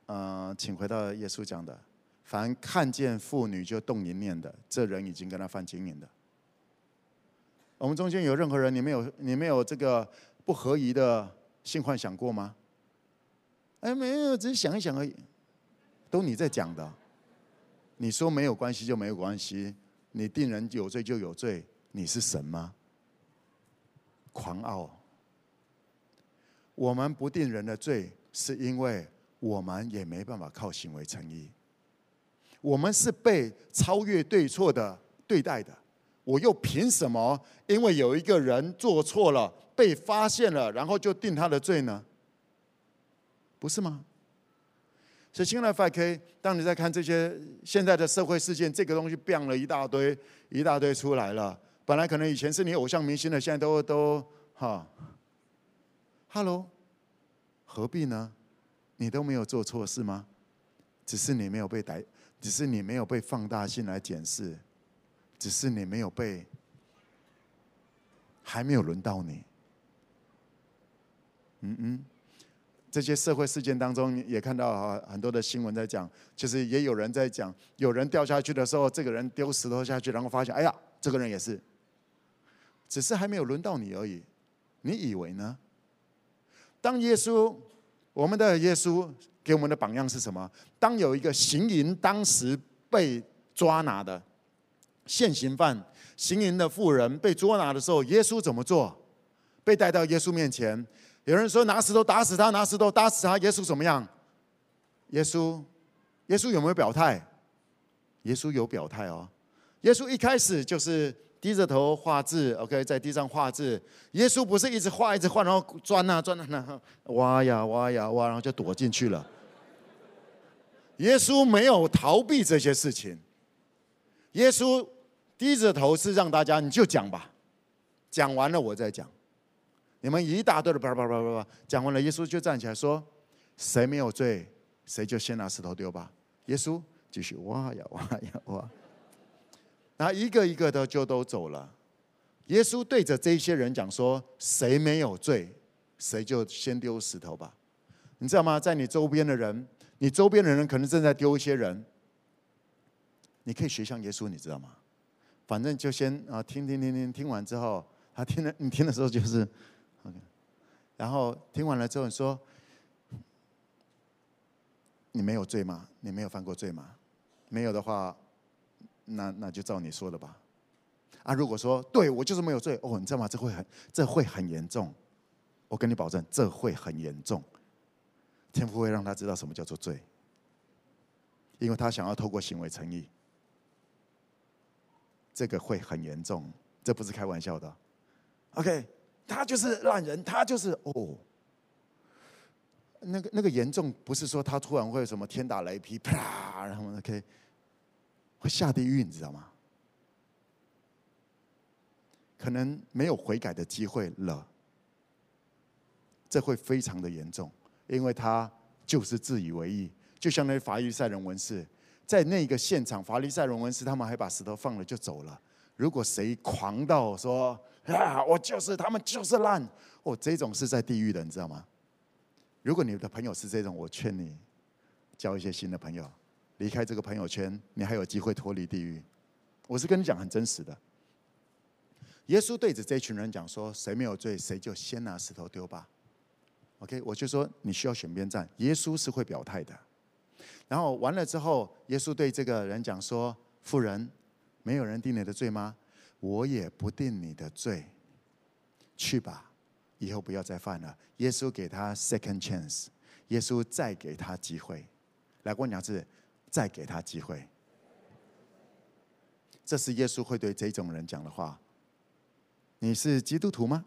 呃，请回到耶稣讲的。凡看见妇女就动淫念的，这人已经跟他犯奸淫的。我们中间有任何人，你没有你没有这个不合宜的性幻想过吗？哎，没有，只是想一想而已。都你在讲的，你说没有关系就没有关系，你定人有罪就有罪，你是神吗？狂傲。我们不定人的罪，是因为我们也没办法靠行为称义。我们是被超越对错的对待的，我又凭什么？因为有一个人做错了，被发现了，然后就定他的罪呢？不是吗？所以，亲爱的 5K，当你在看这些现在的社会事件，这个东西变了一大堆，一大堆出来了。本来可能以前是你偶像明星的，现在都都哈，Hello，何必呢？你都没有做错事吗？只是你没有被逮。只是你没有被放大镜来检视，只是你没有被，还没有轮到你。嗯嗯，这些社会事件当中也看到很多的新闻在讲，其实也有人在讲，有人掉下去的时候，这个人丢石头下去，然后发现，哎呀，这个人也是，只是还没有轮到你而已。你以为呢？当耶稣，我们的耶稣。给我们的榜样是什么？当有一个行淫当时被抓拿的现行犯，行淫的妇人被捉拿的时候，耶稣怎么做？被带到耶稣面前，有人说拿石头打死他，拿石头打死他。耶稣怎么样？耶稣，耶稣有没有表态？耶稣有表态哦。耶稣一开始就是。低着头画字，OK，在地上画字。耶稣不是一直画，一直画，然后钻啊钻啊，挖呀挖呀挖，然后就躲进去了。耶稣没有逃避这些事情。耶稣低着头是让大家你就讲吧，讲完了我再讲。你们一大堆的叭叭叭叭叭，讲完了，耶稣就站起来说：“谁没有罪，谁就先拿石头丢吧。”耶稣继续挖呀挖呀挖。然后一个一个的就都走了。耶稣对着这些人讲说：“谁没有罪，谁就先丢石头吧。”你知道吗？在你周边的人，你周边的人可能正在丢一些人。你可以学像耶稣，你知道吗？反正就先啊，听听听听，听完之后，他听了，你听的时候就是。然后听完了之后，你说：“你没有罪吗？你没有犯过罪吗？没有的话。”那那就照你说的吧，啊，如果说对我就是没有罪哦，你知道吗？这会很这会很严重，我跟你保证，这会很严重。天父会让他知道什么叫做罪，因为他想要透过行为称义，这个会很严重，这不是开玩笑的。OK，他就是烂人，他就是哦，那个那个严重不是说他突然会什么天打雷劈啪，然后 OK。会下地狱，你知道吗？可能没有悔改的机会了，这会非常的严重，因为他就是自以为意，就相当于法利赛人文士，在那个现场，法利赛人文士他们还把石头放了就走了。如果谁狂到说啊，我就是他们就是烂，哦，这种是在地狱的，你知道吗？如果你的朋友是这种，我劝你交一些新的朋友。离开这个朋友圈，你还有机会脱离地狱。我是跟你讲很真实的。耶稣对着这群人讲说：“谁没有罪，谁就先拿石头丢吧。” OK，我就说你需要选边站。耶稣是会表态的。然后完了之后，耶稣对这个人讲说：“富人，没有人定你的罪吗？我也不定你的罪，去吧，以后不要再犯了。耶稣给他 second chance，耶稣再给他机会。来，我讲是再给他机会。这是耶稣会对这种人讲的话。你是基督徒吗？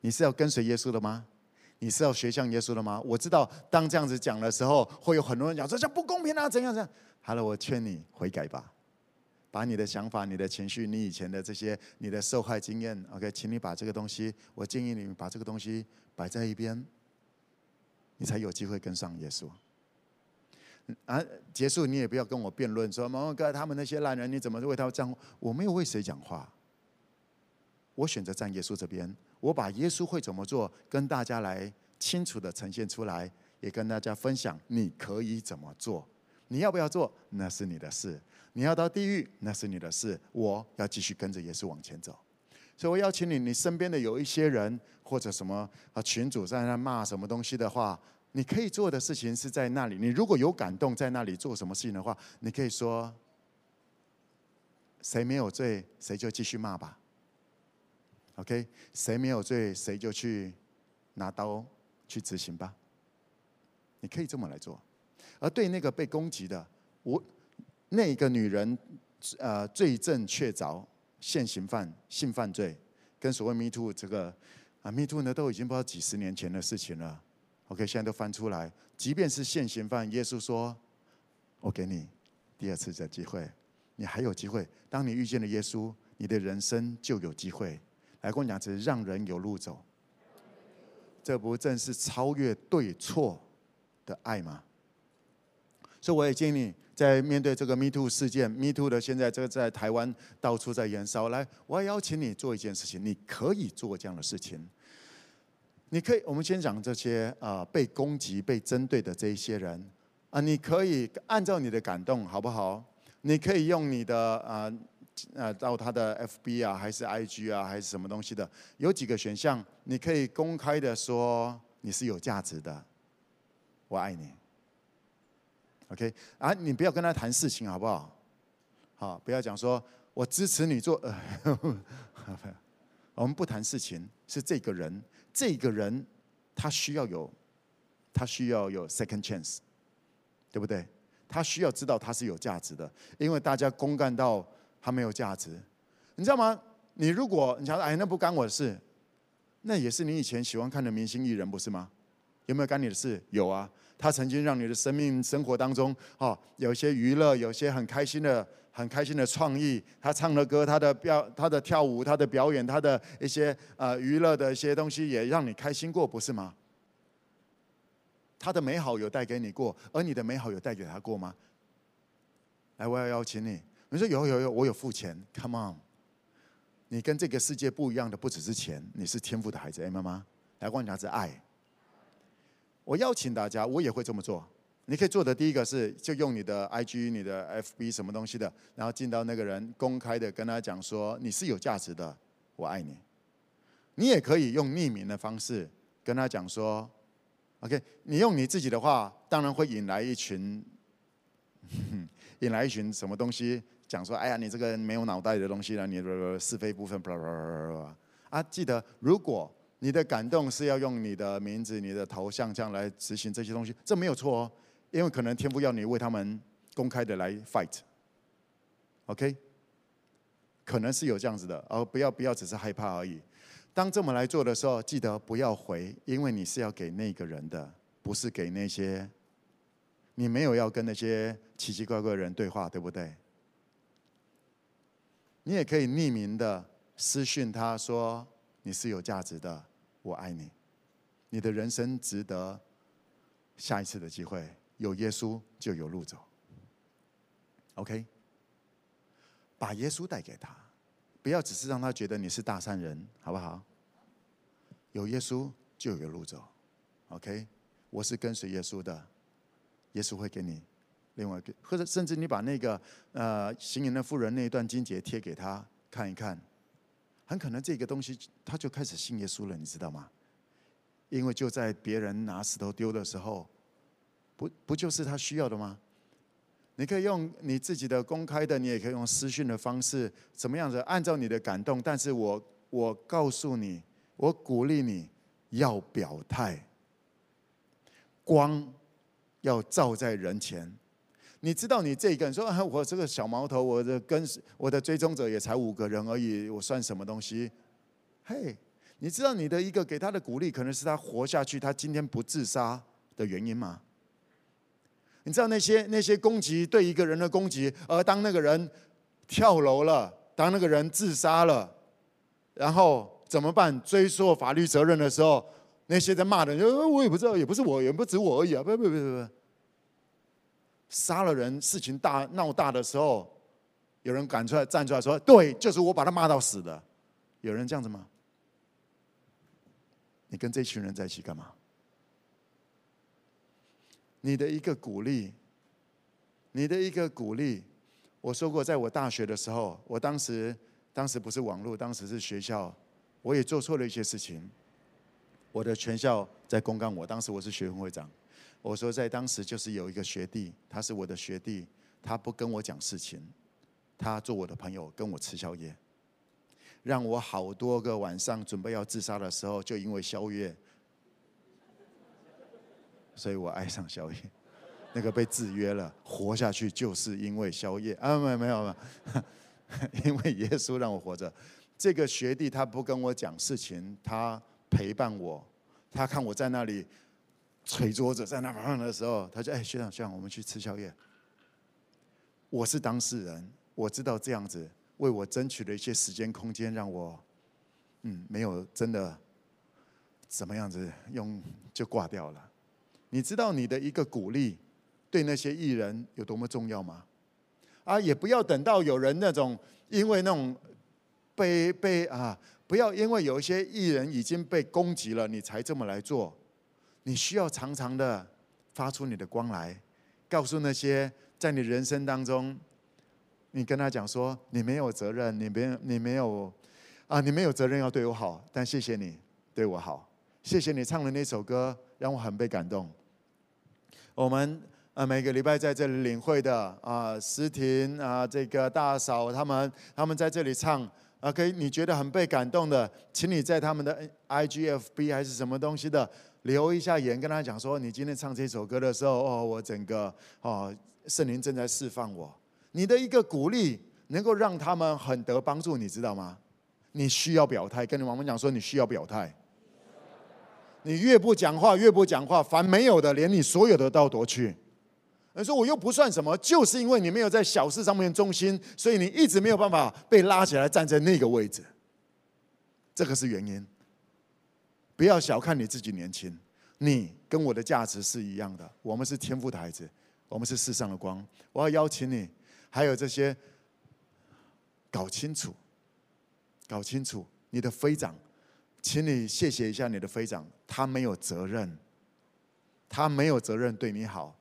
你是要跟随耶稣的吗？你是要学像耶稣的吗？我知道，当这样子讲的时候，会有很多人讲说这不公平啊，怎样怎样。好了，我劝你悔改吧。把你的想法、你的情绪、你以前的这些、你的受害经验，OK，请你把这个东西，我建议你把这个东西摆在一边，你才有机会跟上耶稣。啊，结束你也不要跟我辩论说，毛哥他们那些烂人，你怎么为他们讲？我没有为谁讲话，我选择站耶稣这边，我把耶稣会怎么做跟大家来清楚的呈现出来，也跟大家分享你可以怎么做，你要不要做那是你的事。你要到地狱，那是你的事。我要继续跟着耶稣往前走，所以我邀请你，你身边的有一些人或者什么啊群主在那骂什么东西的话，你可以做的事情是在那里。你如果有感动，在那里做什么事情的话，你可以说：谁没有罪，谁就继续骂吧。OK，谁没有罪，谁就去拿刀去执行吧。你可以这么来做。而对那个被攻击的，我。那个女人，呃，罪证确凿，现行犯，性犯罪，跟所谓 “me too” 这个啊，“me too” 呢，都已经不知道几十年前的事情了。OK，现在都翻出来，即便是现行犯，耶稣说：“我给你第二次的机会，你还有机会。当你遇见了耶稣，你的人生就有机会。”来跟我讲，只是让人有路走，这不正是超越对错的爱吗？所以我也建议你。在面对这个 Me Too 事件，Me Too 的现在这个在台湾到处在燃烧。来，我要邀请你做一件事情，你可以做这样的事情。你可以，我们先讲这些啊，被攻击、被针对的这一些人啊，你可以按照你的感动，好不好？你可以用你的啊啊到他的 FB 啊，还是 IG 啊，还是什么东西的，有几个选项，你可以公开的说你是有价值的，我爱你。OK，啊，你不要跟他谈事情，好不好？好，不要讲说我支持你做。呃、我们不谈事情，是这个人，这个人他需要有，他需要有 second chance，对不对？他需要知道他是有价值的，因为大家公干到他没有价值，你知道吗？你如果你想说，哎，那不干我的事，那也是你以前喜欢看的明星艺人，不是吗？有没有干你的事？有啊。他曾经让你的生命生活当中，哦，有些娱乐，有些很开心的、很开心的创意。他唱的歌，他的表，他的跳舞，他的表演，他的一些呃娱乐的一些东西，也让你开心过，不是吗？他的美好有带给你过，而你的美好有带给他过吗？来，我要邀请你。你说有有有，我有付钱。Come on，你跟这个世界不一样的，不只是钱，你是天赋的孩子，哎，妈妈，来，我讲是爱。我邀请大家，我也会这么做。你可以做的第一个是，就用你的 IG、你的 FB 什么东西的，然后进到那个人，公开的跟他讲说你是有价值的，我爱你。你也可以用匿名的方式跟他讲说，OK，你用你自己的话，当然会引来一群，引来一群什么东西，讲说，哎呀，你这个人没有脑袋的东西了，你是非不分，啊，记得如果。你的感动是要用你的名字、你的头像这样来执行这些东西，这没有错哦，因为可能天父要你为他们公开的来 fight，OK？可能是有这样子的，而不要不要只是害怕而已。当这么来做的时候，记得不要回，因为你是要给那个人的，不是给那些你没有要跟那些奇奇怪怪的人对话，对不对？你也可以匿名的私讯他说你是有价值的。我爱你，你的人生值得下一次的机会。有耶稣就有路走。OK，把耶稣带给他，不要只是让他觉得你是大善人，好不好？有耶稣就有路走。OK，我是跟随耶稣的，耶稣会给你另外一个，或者甚至你把那个呃行淫的妇人那一段经节贴给他看一看。很可能这个东西他就开始信耶稣了，你知道吗？因为就在别人拿石头丢的时候，不不就是他需要的吗？你可以用你自己的公开的，你也可以用私讯的方式，怎么样子？按照你的感动，但是我我告诉你，我鼓励你要表态，光要照在人前。你知道你这个人说，啊，我这个小毛头，我的跟我的追踪者也才五个人而已，我算什么东西？嘿，你知道你的一个给他的鼓励，可能是他活下去，他今天不自杀的原因吗？你知道那些那些攻击对一个人的攻击，而当那个人跳楼了，当那个人自杀了，然后怎么办？追溯法律责任的时候，那些在骂的人，我也不知道，也不是我，也不止我而已啊！不不不不不，杀了人，事情大闹大的时候，有人赶出来站出来说，对，就是我把他骂到死的，有人这样子吗？你跟这群人在一起干嘛？你的一个鼓励，你的一个鼓励，我说过，在我大学的时候，我当时当时不是网络，当时是学校，我也做错了一些事情。我的全校在公干我，当时我是学生会长。我说在当时就是有一个学弟，他是我的学弟，他不跟我讲事情，他做我的朋友，跟我吃宵夜，让我好多个晚上准备要自杀的时候，就因为宵夜。所以我爱上宵夜，那个被制约了，活下去就是因为宵夜啊！没有没有没有，因为耶稣让我活着。这个学弟他不跟我讲事情，他陪伴我，他看我在那里捶桌子，在那玩的时候，他就哎学长学长，我们去吃宵夜。我是当事人，我知道这样子为我争取了一些时间空间，让我嗯没有真的怎么样子用就挂掉了。你知道你的一个鼓励对那些艺人有多么重要吗？啊，也不要等到有人那种因为那种被被啊，不要因为有一些艺人已经被攻击了，你才这么来做。你需要常常的发出你的光来，告诉那些在你人生当中，你跟他讲说，你没有责任，你没你没有啊，你没有责任要对我好，但谢谢你对我好，谢谢你唱的那首歌让我很被感动。我们呃每个礼拜在这里领会的啊，诗婷啊，这个大嫂他们他们在这里唱啊，可以你觉得很被感动的，请你在他们的 IGFB 还是什么东西的留一下言，跟他讲说，你今天唱这首歌的时候，哦，我整个哦圣灵正在释放我，你的一个鼓励能够让他们很得帮助，你知道吗？你需要表态，跟你妈妈讲说，你需要表态。你越不讲话，越不讲话，凡没有的，连你所有的都要夺去。你说我又不算什么，就是因为你没有在小事上面忠心，所以你一直没有办法被拉起来站在那个位置。这个是原因。不要小看你自己年轻，你跟我的价值是一样的。我们是天赋的孩子，我们是世上的光。我要邀请你，还有这些，搞清楚，搞清楚你的飞长。请你谢谢一下你的飞长，他没有责任，他没有责任对你好，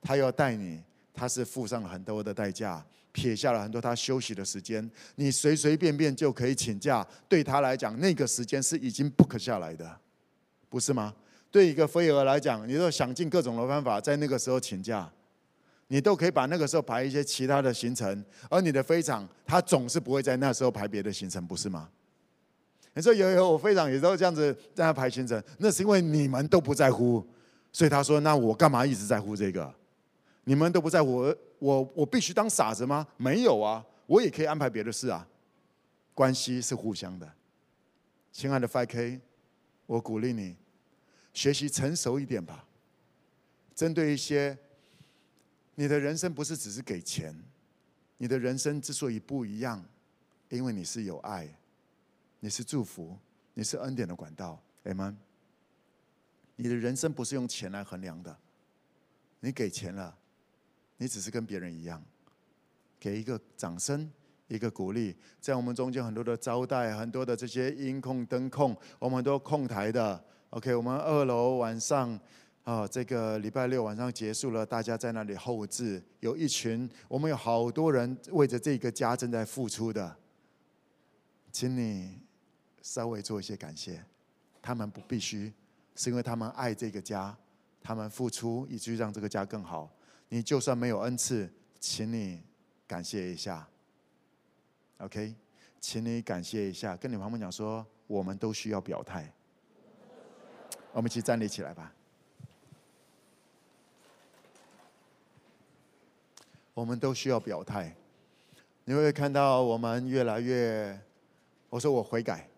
他要带你，他是付上很多的代价，撇下了很多他休息的时间，你随随便便就可以请假，对他来讲，那个时间是已经 book 下来的，不是吗？对一个飞蛾来讲，你都想尽各种的方法在那个时候请假，你都可以把那个时候排一些其他的行程，而你的飞长他总是不会在那时候排别的行程，不是吗？你说有有，我飞长也都这样子在那排行程，那是因为你们都不在乎，所以他说：“那我干嘛一直在乎这个？你们都不在乎，我我必须当傻子吗？没有啊，我也可以安排别的事啊。关系是互相的，亲爱的 5K，我鼓励你学习成熟一点吧。针对一些你的人生不是只是给钱，你的人生之所以不一样，因为你是有爱。”你是祝福，你是恩典的管道，Amen。你的人生不是用钱来衡量的，你给钱了，你只是跟别人一样，给一个掌声，一个鼓励，在我们中间很多的招待，很多的这些音控、灯控，我们都控台的。OK，我们二楼晚上啊，这个礼拜六晚上结束了，大家在那里后置，有一群，我们有好多人为着这个家正在付出的，请你。稍微做一些感谢，他们不必须，是因为他们爱这个家，他们付出以至于让这个家更好。你就算没有恩赐，请你感谢一下，OK，请你感谢一下，跟你旁边讲说，我们都需要表态。我们一起站立起来吧。我们都需要表态。你会看到我们越来越，我说我悔改，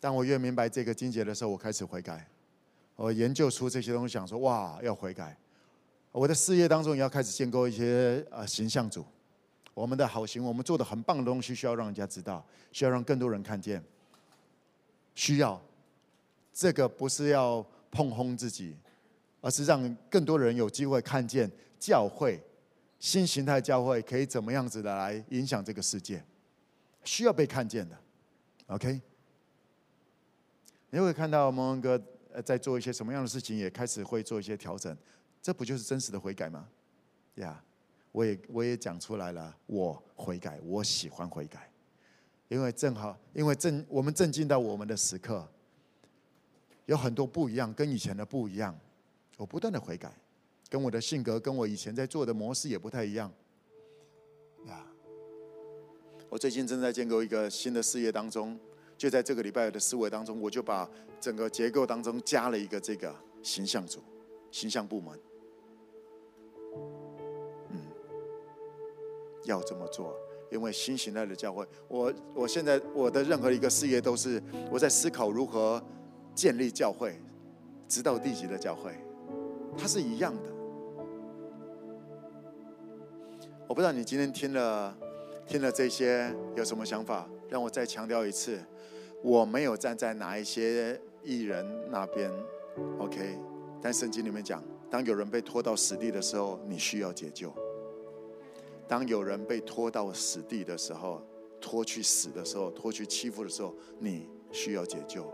当我越明白这个经节的时候，我开始悔改。我研究出这些东西，想说哇，要悔改。我的事业当中也要开始建构一些呃形象组，我们的好行，我们做的很棒的东西，需要让人家知道，需要让更多人看见。需要这个不是要碰轰自己，而是让更多人有机会看见教会新形态教会可以怎么样子的来影响这个世界，需要被看见的。OK，你会看到蒙恩哥在做一些什么样的事情，也开始会做一些调整。这不就是真实的悔改吗？呀、我也我也讲出来了，我悔改，我喜欢悔改，因为正好，因为正我们正进到我们的时刻，有很多不一样，跟以前的不一样，我不断的悔改，跟我的性格，跟我以前在做的模式也不太一样。呀、我最近正在建构一个新的事业当中，就在这个礼拜的思维当中，我就把整个结构当中加了一个这个形象组、形象部门。要这么做，因为新形态的教会，我我现在我的任何一个事业都是我在思考如何建立教会，直到地级的教会，它是一样的。我不知道你今天听了听了这些有什么想法？让我再强调一次，我没有站在哪一些艺人那边，OK？但圣经里面讲，当有人被拖到死地的时候，你需要解救。当有人被拖到死地的时候，拖去死的时候，拖去欺负的时候，你需要解救。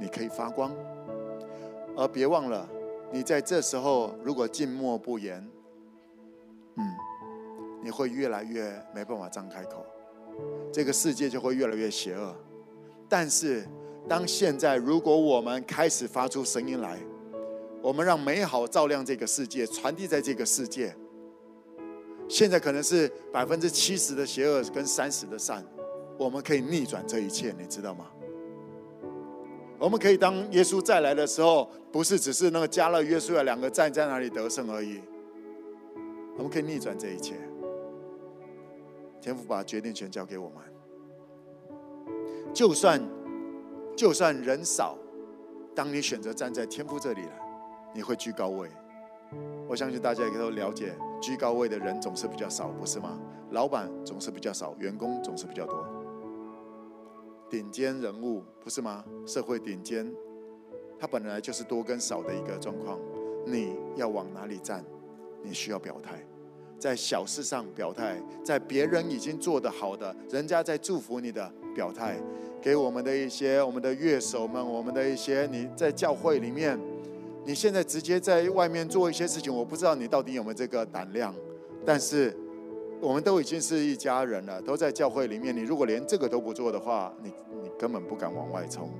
你可以发光，而别忘了，你在这时候如果静默不言，嗯，你会越来越没办法张开口，这个世界就会越来越邪恶。但是，当现在如果我们开始发出声音来，我们让美好照亮这个世界，传递在这个世界。现在可能是百分之七十的邪恶跟三十的善，我们可以逆转这一切，你知道吗？我们可以当耶稣再来的时候，不是只是那个加勒约书亚两个站在那里得胜而已，我们可以逆转这一切。天父把决定权交给我们，就算就算人少，当你选择站在天父这里了。你会居高位，我相信大家也都了解，居高位的人总是比较少，不是吗？老板总是比较少，员工总是比较多。顶尖人物不是吗？社会顶尖，他本来就是多跟少的一个状况。你要往哪里站？你需要表态，在小事上表态，在别人已经做得好的，人家在祝福你的表态，给我们的一些我们的乐手们，我们的一些你在教会里面。你现在直接在外面做一些事情，我不知道你到底有没有这个胆量。但是，我们都已经是一家人了，都在教会里面。你如果连这个都不做的话，你你根本不敢往外冲。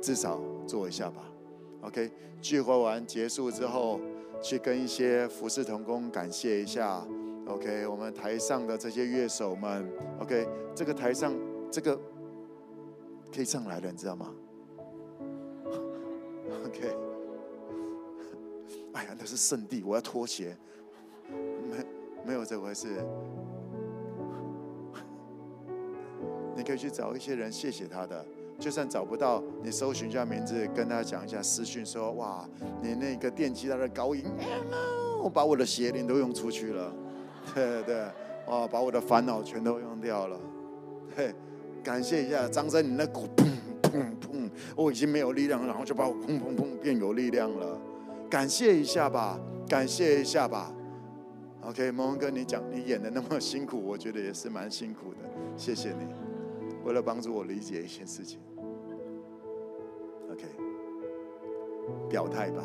至少做一下吧。OK，聚会完结束之后，去跟一些服侍同工感谢一下。OK，我们台上的这些乐手们，OK，这个台上这个可以上来了，你知道吗？OK，哎呀，那是圣地，我要脱鞋，没没有这回事。你可以去找一些人，谢谢他的，就算找不到，你搜寻一下名字，跟他讲一下私讯，说哇，你那个电吉他的高音，我把我的邪灵都用出去了，对对，哇，把我的烦恼全都用掉了，对，感谢一下张真，你那鼓砰砰砰。我已经没有力量，然后就把我砰砰砰变有力量了。感谢一下吧，感谢一下吧。OK，蒙恩哥，你讲你演的那么辛苦，我觉得也是蛮辛苦的。谢谢你，为了帮助我理解一些事情。OK，表态吧，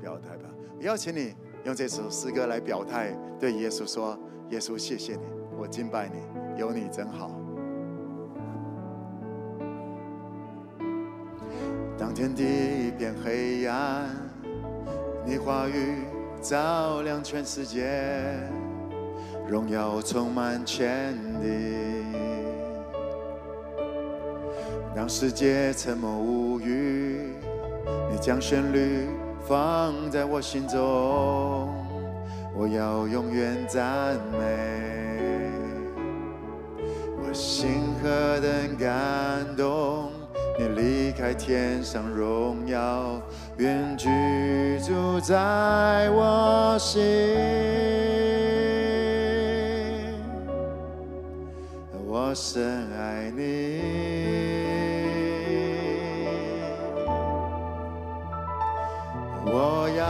表态吧。邀请你用这首诗歌来表态，对耶稣说：“耶稣，谢谢你，我敬拜你，有你真好。”当天地一片黑暗，你话语照亮全世界，荣耀充满全地。当世界沉默无语，你将旋律放在我心中，我要永远赞美。我心何等感动，你离开天上荣耀，愿居住在我心。我深爱你。我要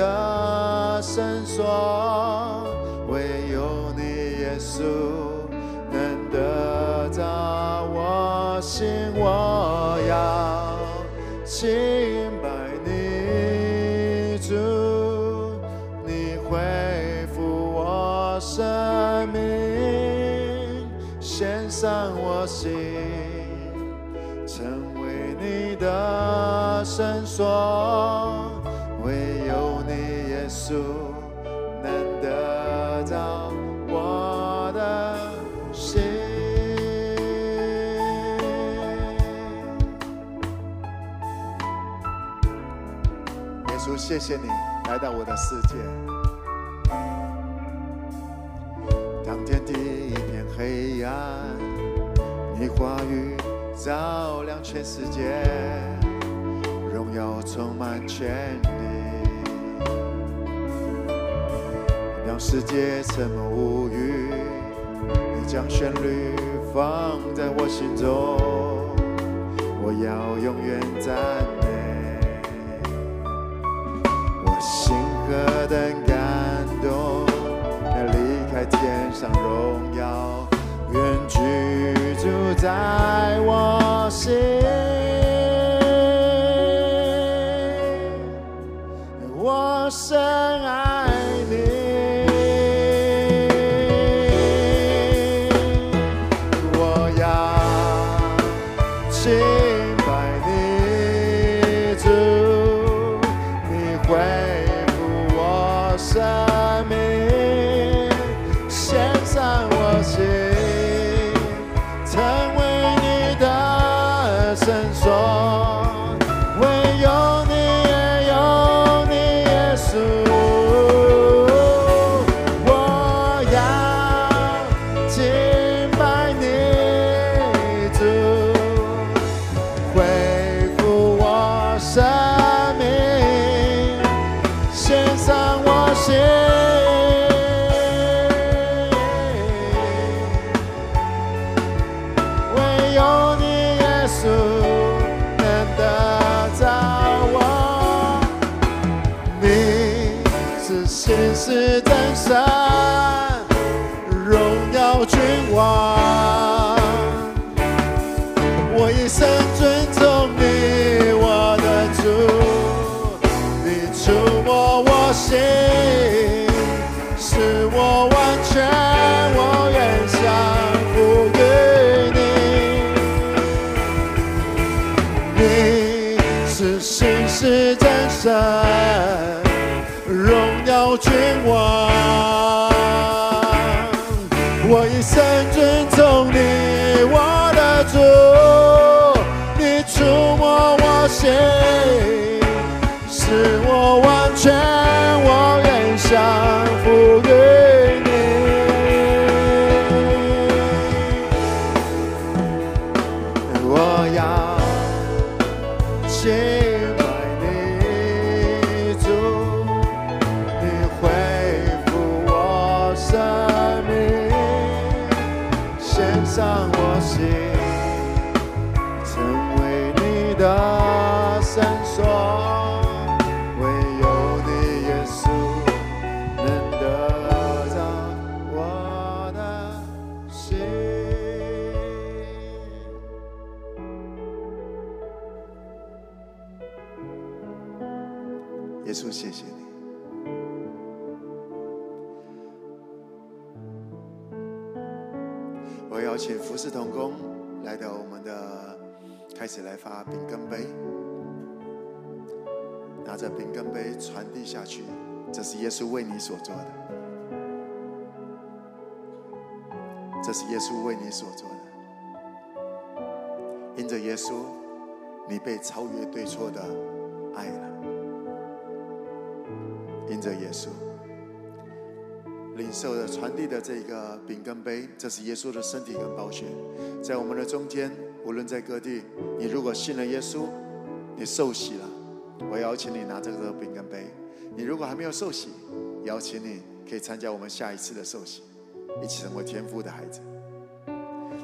的绳索，唯有你，耶稣，能得到我心。我要清白你主，你恢复我生命，献上我心，成为你的绳索。你耶稣能得着我的心。耶稣，谢谢你来到我的世界，当天地一片黑暗。你话语照亮全世界，荣耀充满全地。让世界沉默无语，你将旋律放在我心中，我要永远赞美。我心何等感动，要离开天上荣耀，愿居。住在我心，伤我心。所做的，这是耶稣为你所做的。因着耶稣，你被超越对错的爱了。因着耶稣，领受的传递的这个饼跟杯，这是耶稣的身体跟宝血，在我们的中间，无论在各地，你如果信了耶稣，你受洗了，我邀请你拿这个饼跟杯；你如果还没有受洗，邀请你可以参加我们下一次的受洗，一起成为天父的孩子。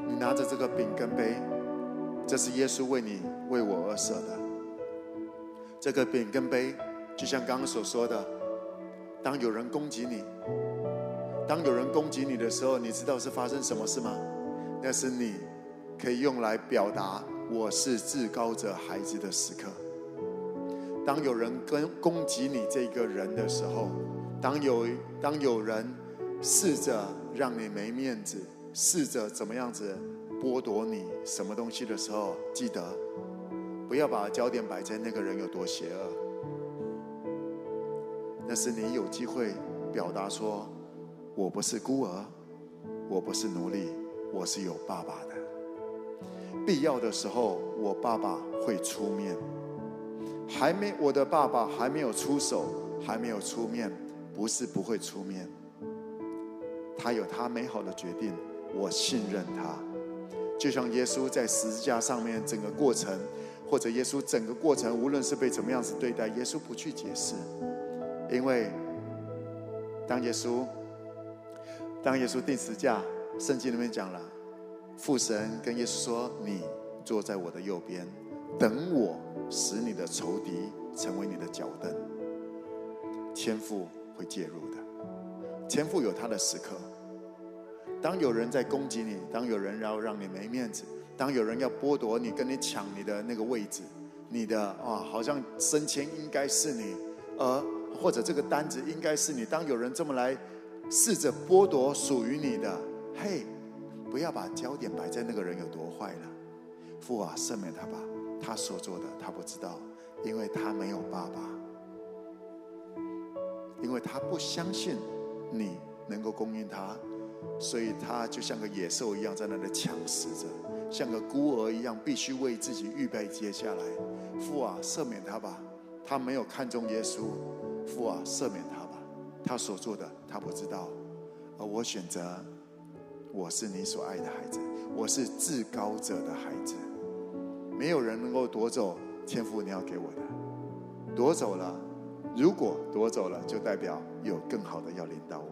你拿着这个饼跟杯。这是耶稣为你、为我而舍的。这个饼跟杯，就像刚刚所说的，当有人攻击你，当有人攻击你的时候，你知道是发生什么事吗？那是你可以用来表达我是至高者孩子的时刻。当有人跟攻击你这个人的时候，当有当有人试着让你没面子，试着怎么样子？剥夺你什么东西的时候，记得不要把焦点摆在那个人有多邪恶。那是你有机会表达说：“我不是孤儿，我不是奴隶，我是有爸爸的。必要的时候，我爸爸会出面。还没我的爸爸还没有出手，还没有出面，不是不会出面。他有他美好的决定，我信任他。”就像耶稣在十字架上面整个过程，或者耶稣整个过程，无论是被怎么样子对待，耶稣不去解释，因为当耶稣当耶稣钉十字架，圣经里面讲了，父神跟耶稣说：“你坐在我的右边，等我使你的仇敌成为你的脚凳。”天父会介入的，天父有他的时刻。当有人在攻击你，当有人要让你没面子，当有人要剥夺你、跟你抢你的那个位置，你的啊，好像升迁应该是你，而或者这个单子应该是你。当有人这么来试着剥夺属于你的，嘿，不要把焦点摆在那个人有多坏了。父啊，赦免他吧，他所做的他不知道，因为他没有爸爸，因为他不相信你能够供应他。所以他就像个野兽一样在那里抢食着，像个孤儿一样，必须为自己预备接下来。父啊，赦免他吧，他没有看中耶稣。父啊，赦免他吧，他所做的他不知道。而我选择，我是你所爱的孩子，我是至高者的孩子，没有人能够夺走天父你要给我的。夺走了，如果夺走了，就代表有更好的要领导我。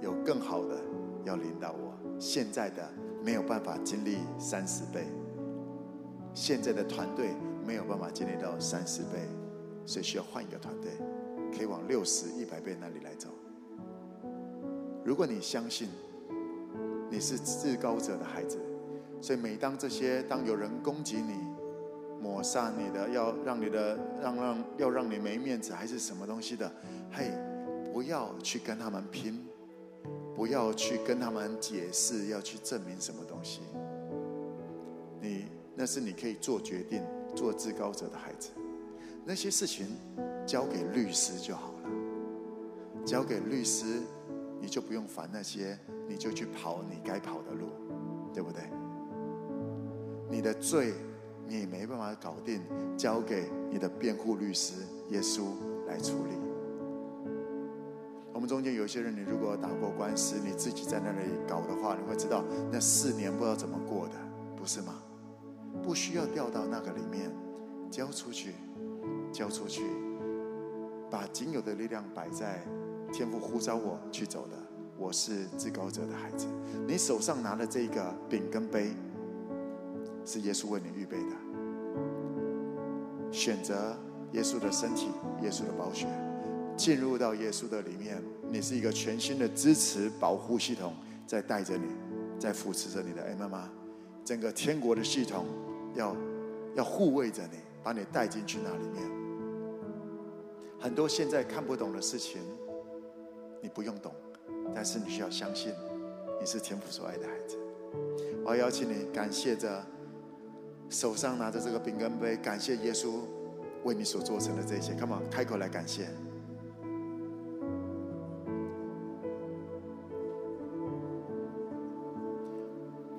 有更好的要领导我，现在的没有办法经历三十倍，现在的团队没有办法经历到三十倍，所以需要换一个团队，可以往六十、一百倍那里来走。如果你相信你是至高者的孩子，所以每当这些当有人攻击你、抹杀你的，要让你的让让要让你没面子还是什么东西的，嘿，不要去跟他们拼。不要去跟他们解释，要去证明什么东西。你那是你可以做决定、做至高者的孩子。那些事情交给律师就好了，交给律师，你就不用烦那些，你就去跑你该跑的路，对不对？你的罪你也没办法搞定，交给你的辩护律师耶稣来处理。我们中间有些人，你如果打过官司，你自己在那里搞的话，你会知道那四年不知道怎么过的，不是吗？不需要掉到那个里面，交出去，交出去，把仅有的力量摆在天父呼召我去走的，我是至高者的孩子。你手上拿的这个饼跟杯，是耶稣为你预备的，选择耶稣的身体，耶稣的宝血。进入到耶稣的里面，你是一个全新的支持保护系统，在带着你，在扶持着你的。哎，妈妈，整个天国的系统要要护卫着你，把你带进去那里面。很多现在看不懂的事情，你不用懂，但是你需要相信，你是天父所爱的孩子。我要邀请你感谢着手上拿着这个饼干杯，感谢耶稣为你所做成的这些。Come on，开口来感谢。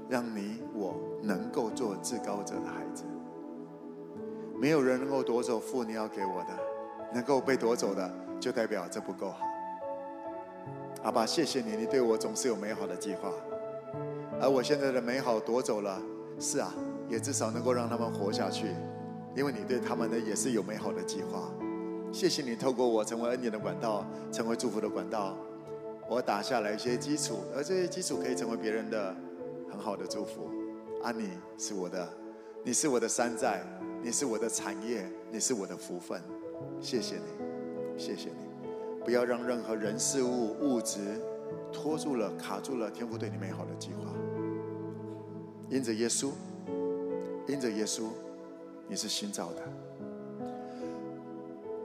让你我能够做至高者的孩子，没有人能够夺走父你要给我的，能够被夺走的，就代表这不够好。阿爸，谢谢你，你对我总是有美好的计划，而我现在的美好夺走了，是啊，也至少能够让他们活下去，因为你对他们的也是有美好的计划。谢谢你透过我成为恩典的管道，成为祝福的管道，我打下来一些基础，而这些基础可以成为别人的。很好的祝福，阿、啊、你是我的，你是我的山寨，你是我的产业，你是我的福分，谢谢你，谢谢你，不要让任何人事物物质拖住了、卡住了天父对你美好的计划。因着耶稣，因着耶稣，你是新造的。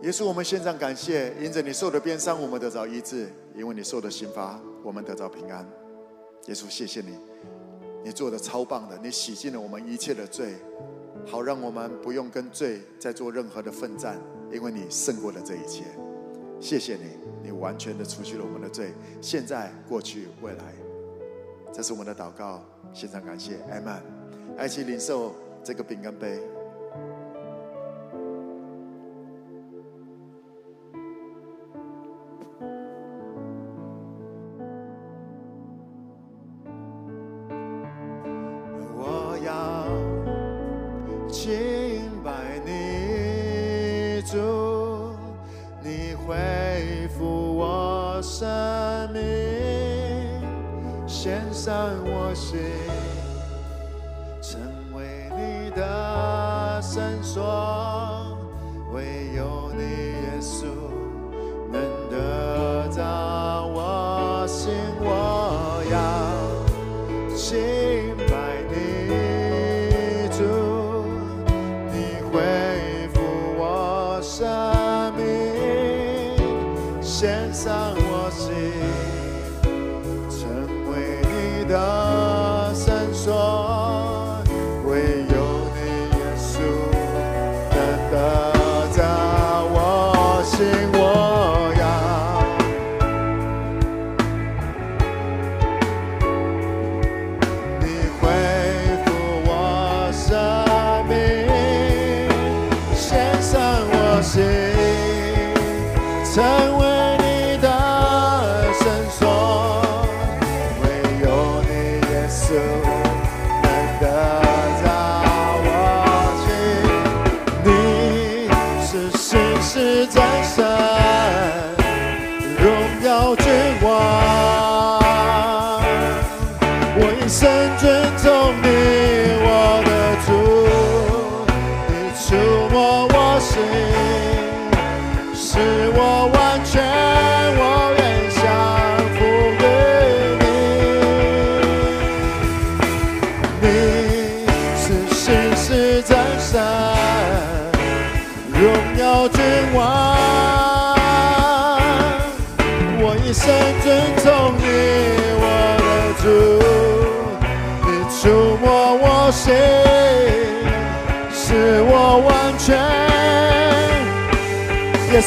耶稣，我们献上感谢，因着你受的鞭伤，我们得着医治；因为你受的刑罚，我们得着平安。耶稣，谢谢你。你做的超棒的，你洗净了我们一切的罪，好让我们不用跟罪再做任何的奋战，因为你胜过了这一切。谢谢你，你完全的除去了我们的罪，现在、过去、未来。这是我们的祷告，献上感谢，阿门。爱去领受这个饼干杯。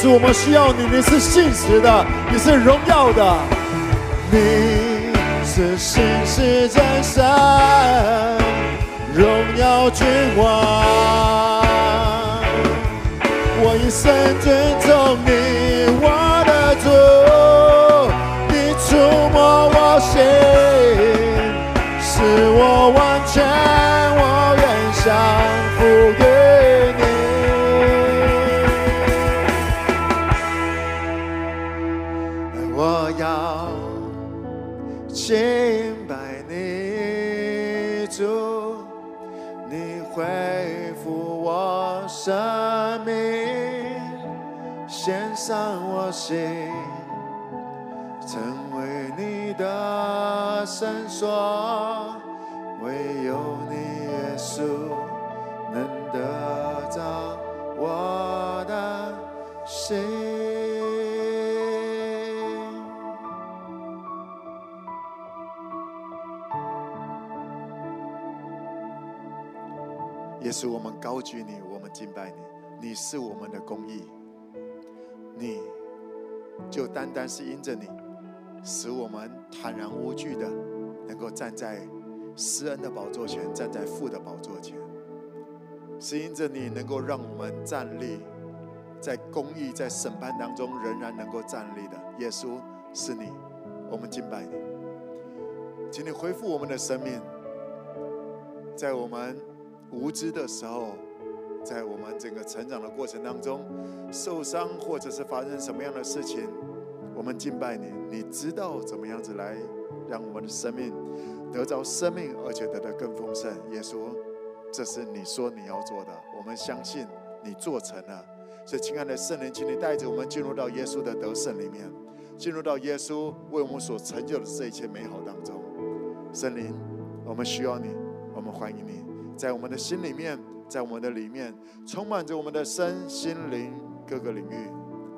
是我们需要你，你是信实的，你是荣耀的，你是信实真神，荣耀君王。我一生尊重你，我的主，你触摸我心，使我完全，我愿降服于。成为你的圣所，唯有你耶稣能得着。我的心。耶稣，我们高举你，我们敬拜你，你是我们的公义，你就单单是因着你，使我们坦然无惧的能够站在施恩的宝座前，站在父的宝座前，是因着你能够让我们站立在公义、在审判当中仍然能够站立的。耶稣，是你，我们敬拜你，请你恢复我们的生命，在我们。无知的时候，在我们整个成长的过程当中，受伤或者是发生什么样的事情，我们敬拜你，你知道怎么样子来让我们的生命得着生命，而且得到更丰盛。耶稣，这是你说你要做的，我们相信你做成了。所以，亲爱的圣灵，请你带着我们进入到耶稣的得胜里面，进入到耶稣为我们所成就的这一切美好当中。圣灵，我们需要你，我们欢迎你。在我们的心里面，在我们的里面，充满着我们的身心灵各个领域。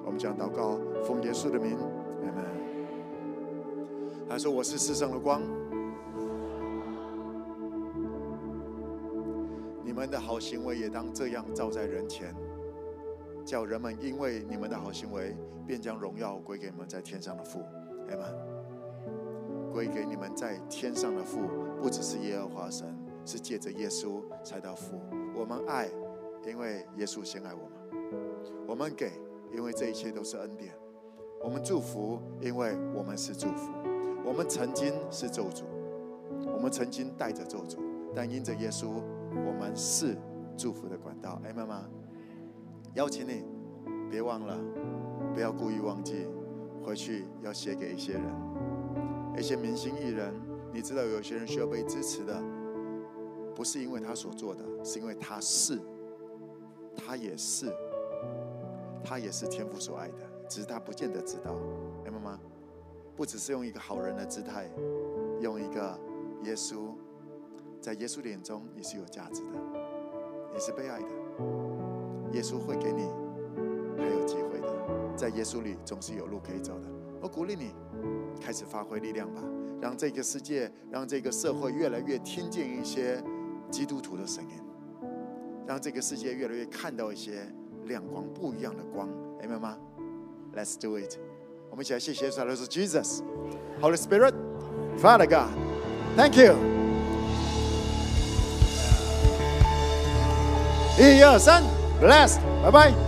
我们将祷告，奉耶稣的名，他说：“我是世上的光，你们的好行为也当这样照在人前，叫人们因为你们的好行为，便将荣耀归给你们在天上的父。阿们。归给你们在天上的父，不只是耶和华神。”是借着耶稣才到父。我们爱，因为耶稣先爱我们。我们给，因为这一切都是恩典。我们祝福，因为我们是祝福。我们曾经是咒诅，我们曾经带着咒诅，但因着耶稣，我们是祝福的管道。哎，妈妈，邀请你，别忘了，不要故意忘记，回去要写给一些人，一些明星艺人。你知道有些人需要被支持的。不是因为他所做的，是因为他是，他也是，他也是天父所爱的，只是他不见得知道，哎，妈妈？不只是用一个好人的姿态，用一个耶稣，在耶稣的眼中你是有价值的，你是被爱的，耶稣会给你还有机会的，在耶稣里总是有路可以走的。我鼓励你开始发挥力量吧，让这个世界，让这个社会越来越听见一些。基督徒的声音，让这个世界越来越看到一些亮光，不一样的光，明白吗？Let's do it！我们一起来谢谢耶稣，来说 Jesus、Holy Spirit、Father God，Thank you！一二三，Blessed，拜拜。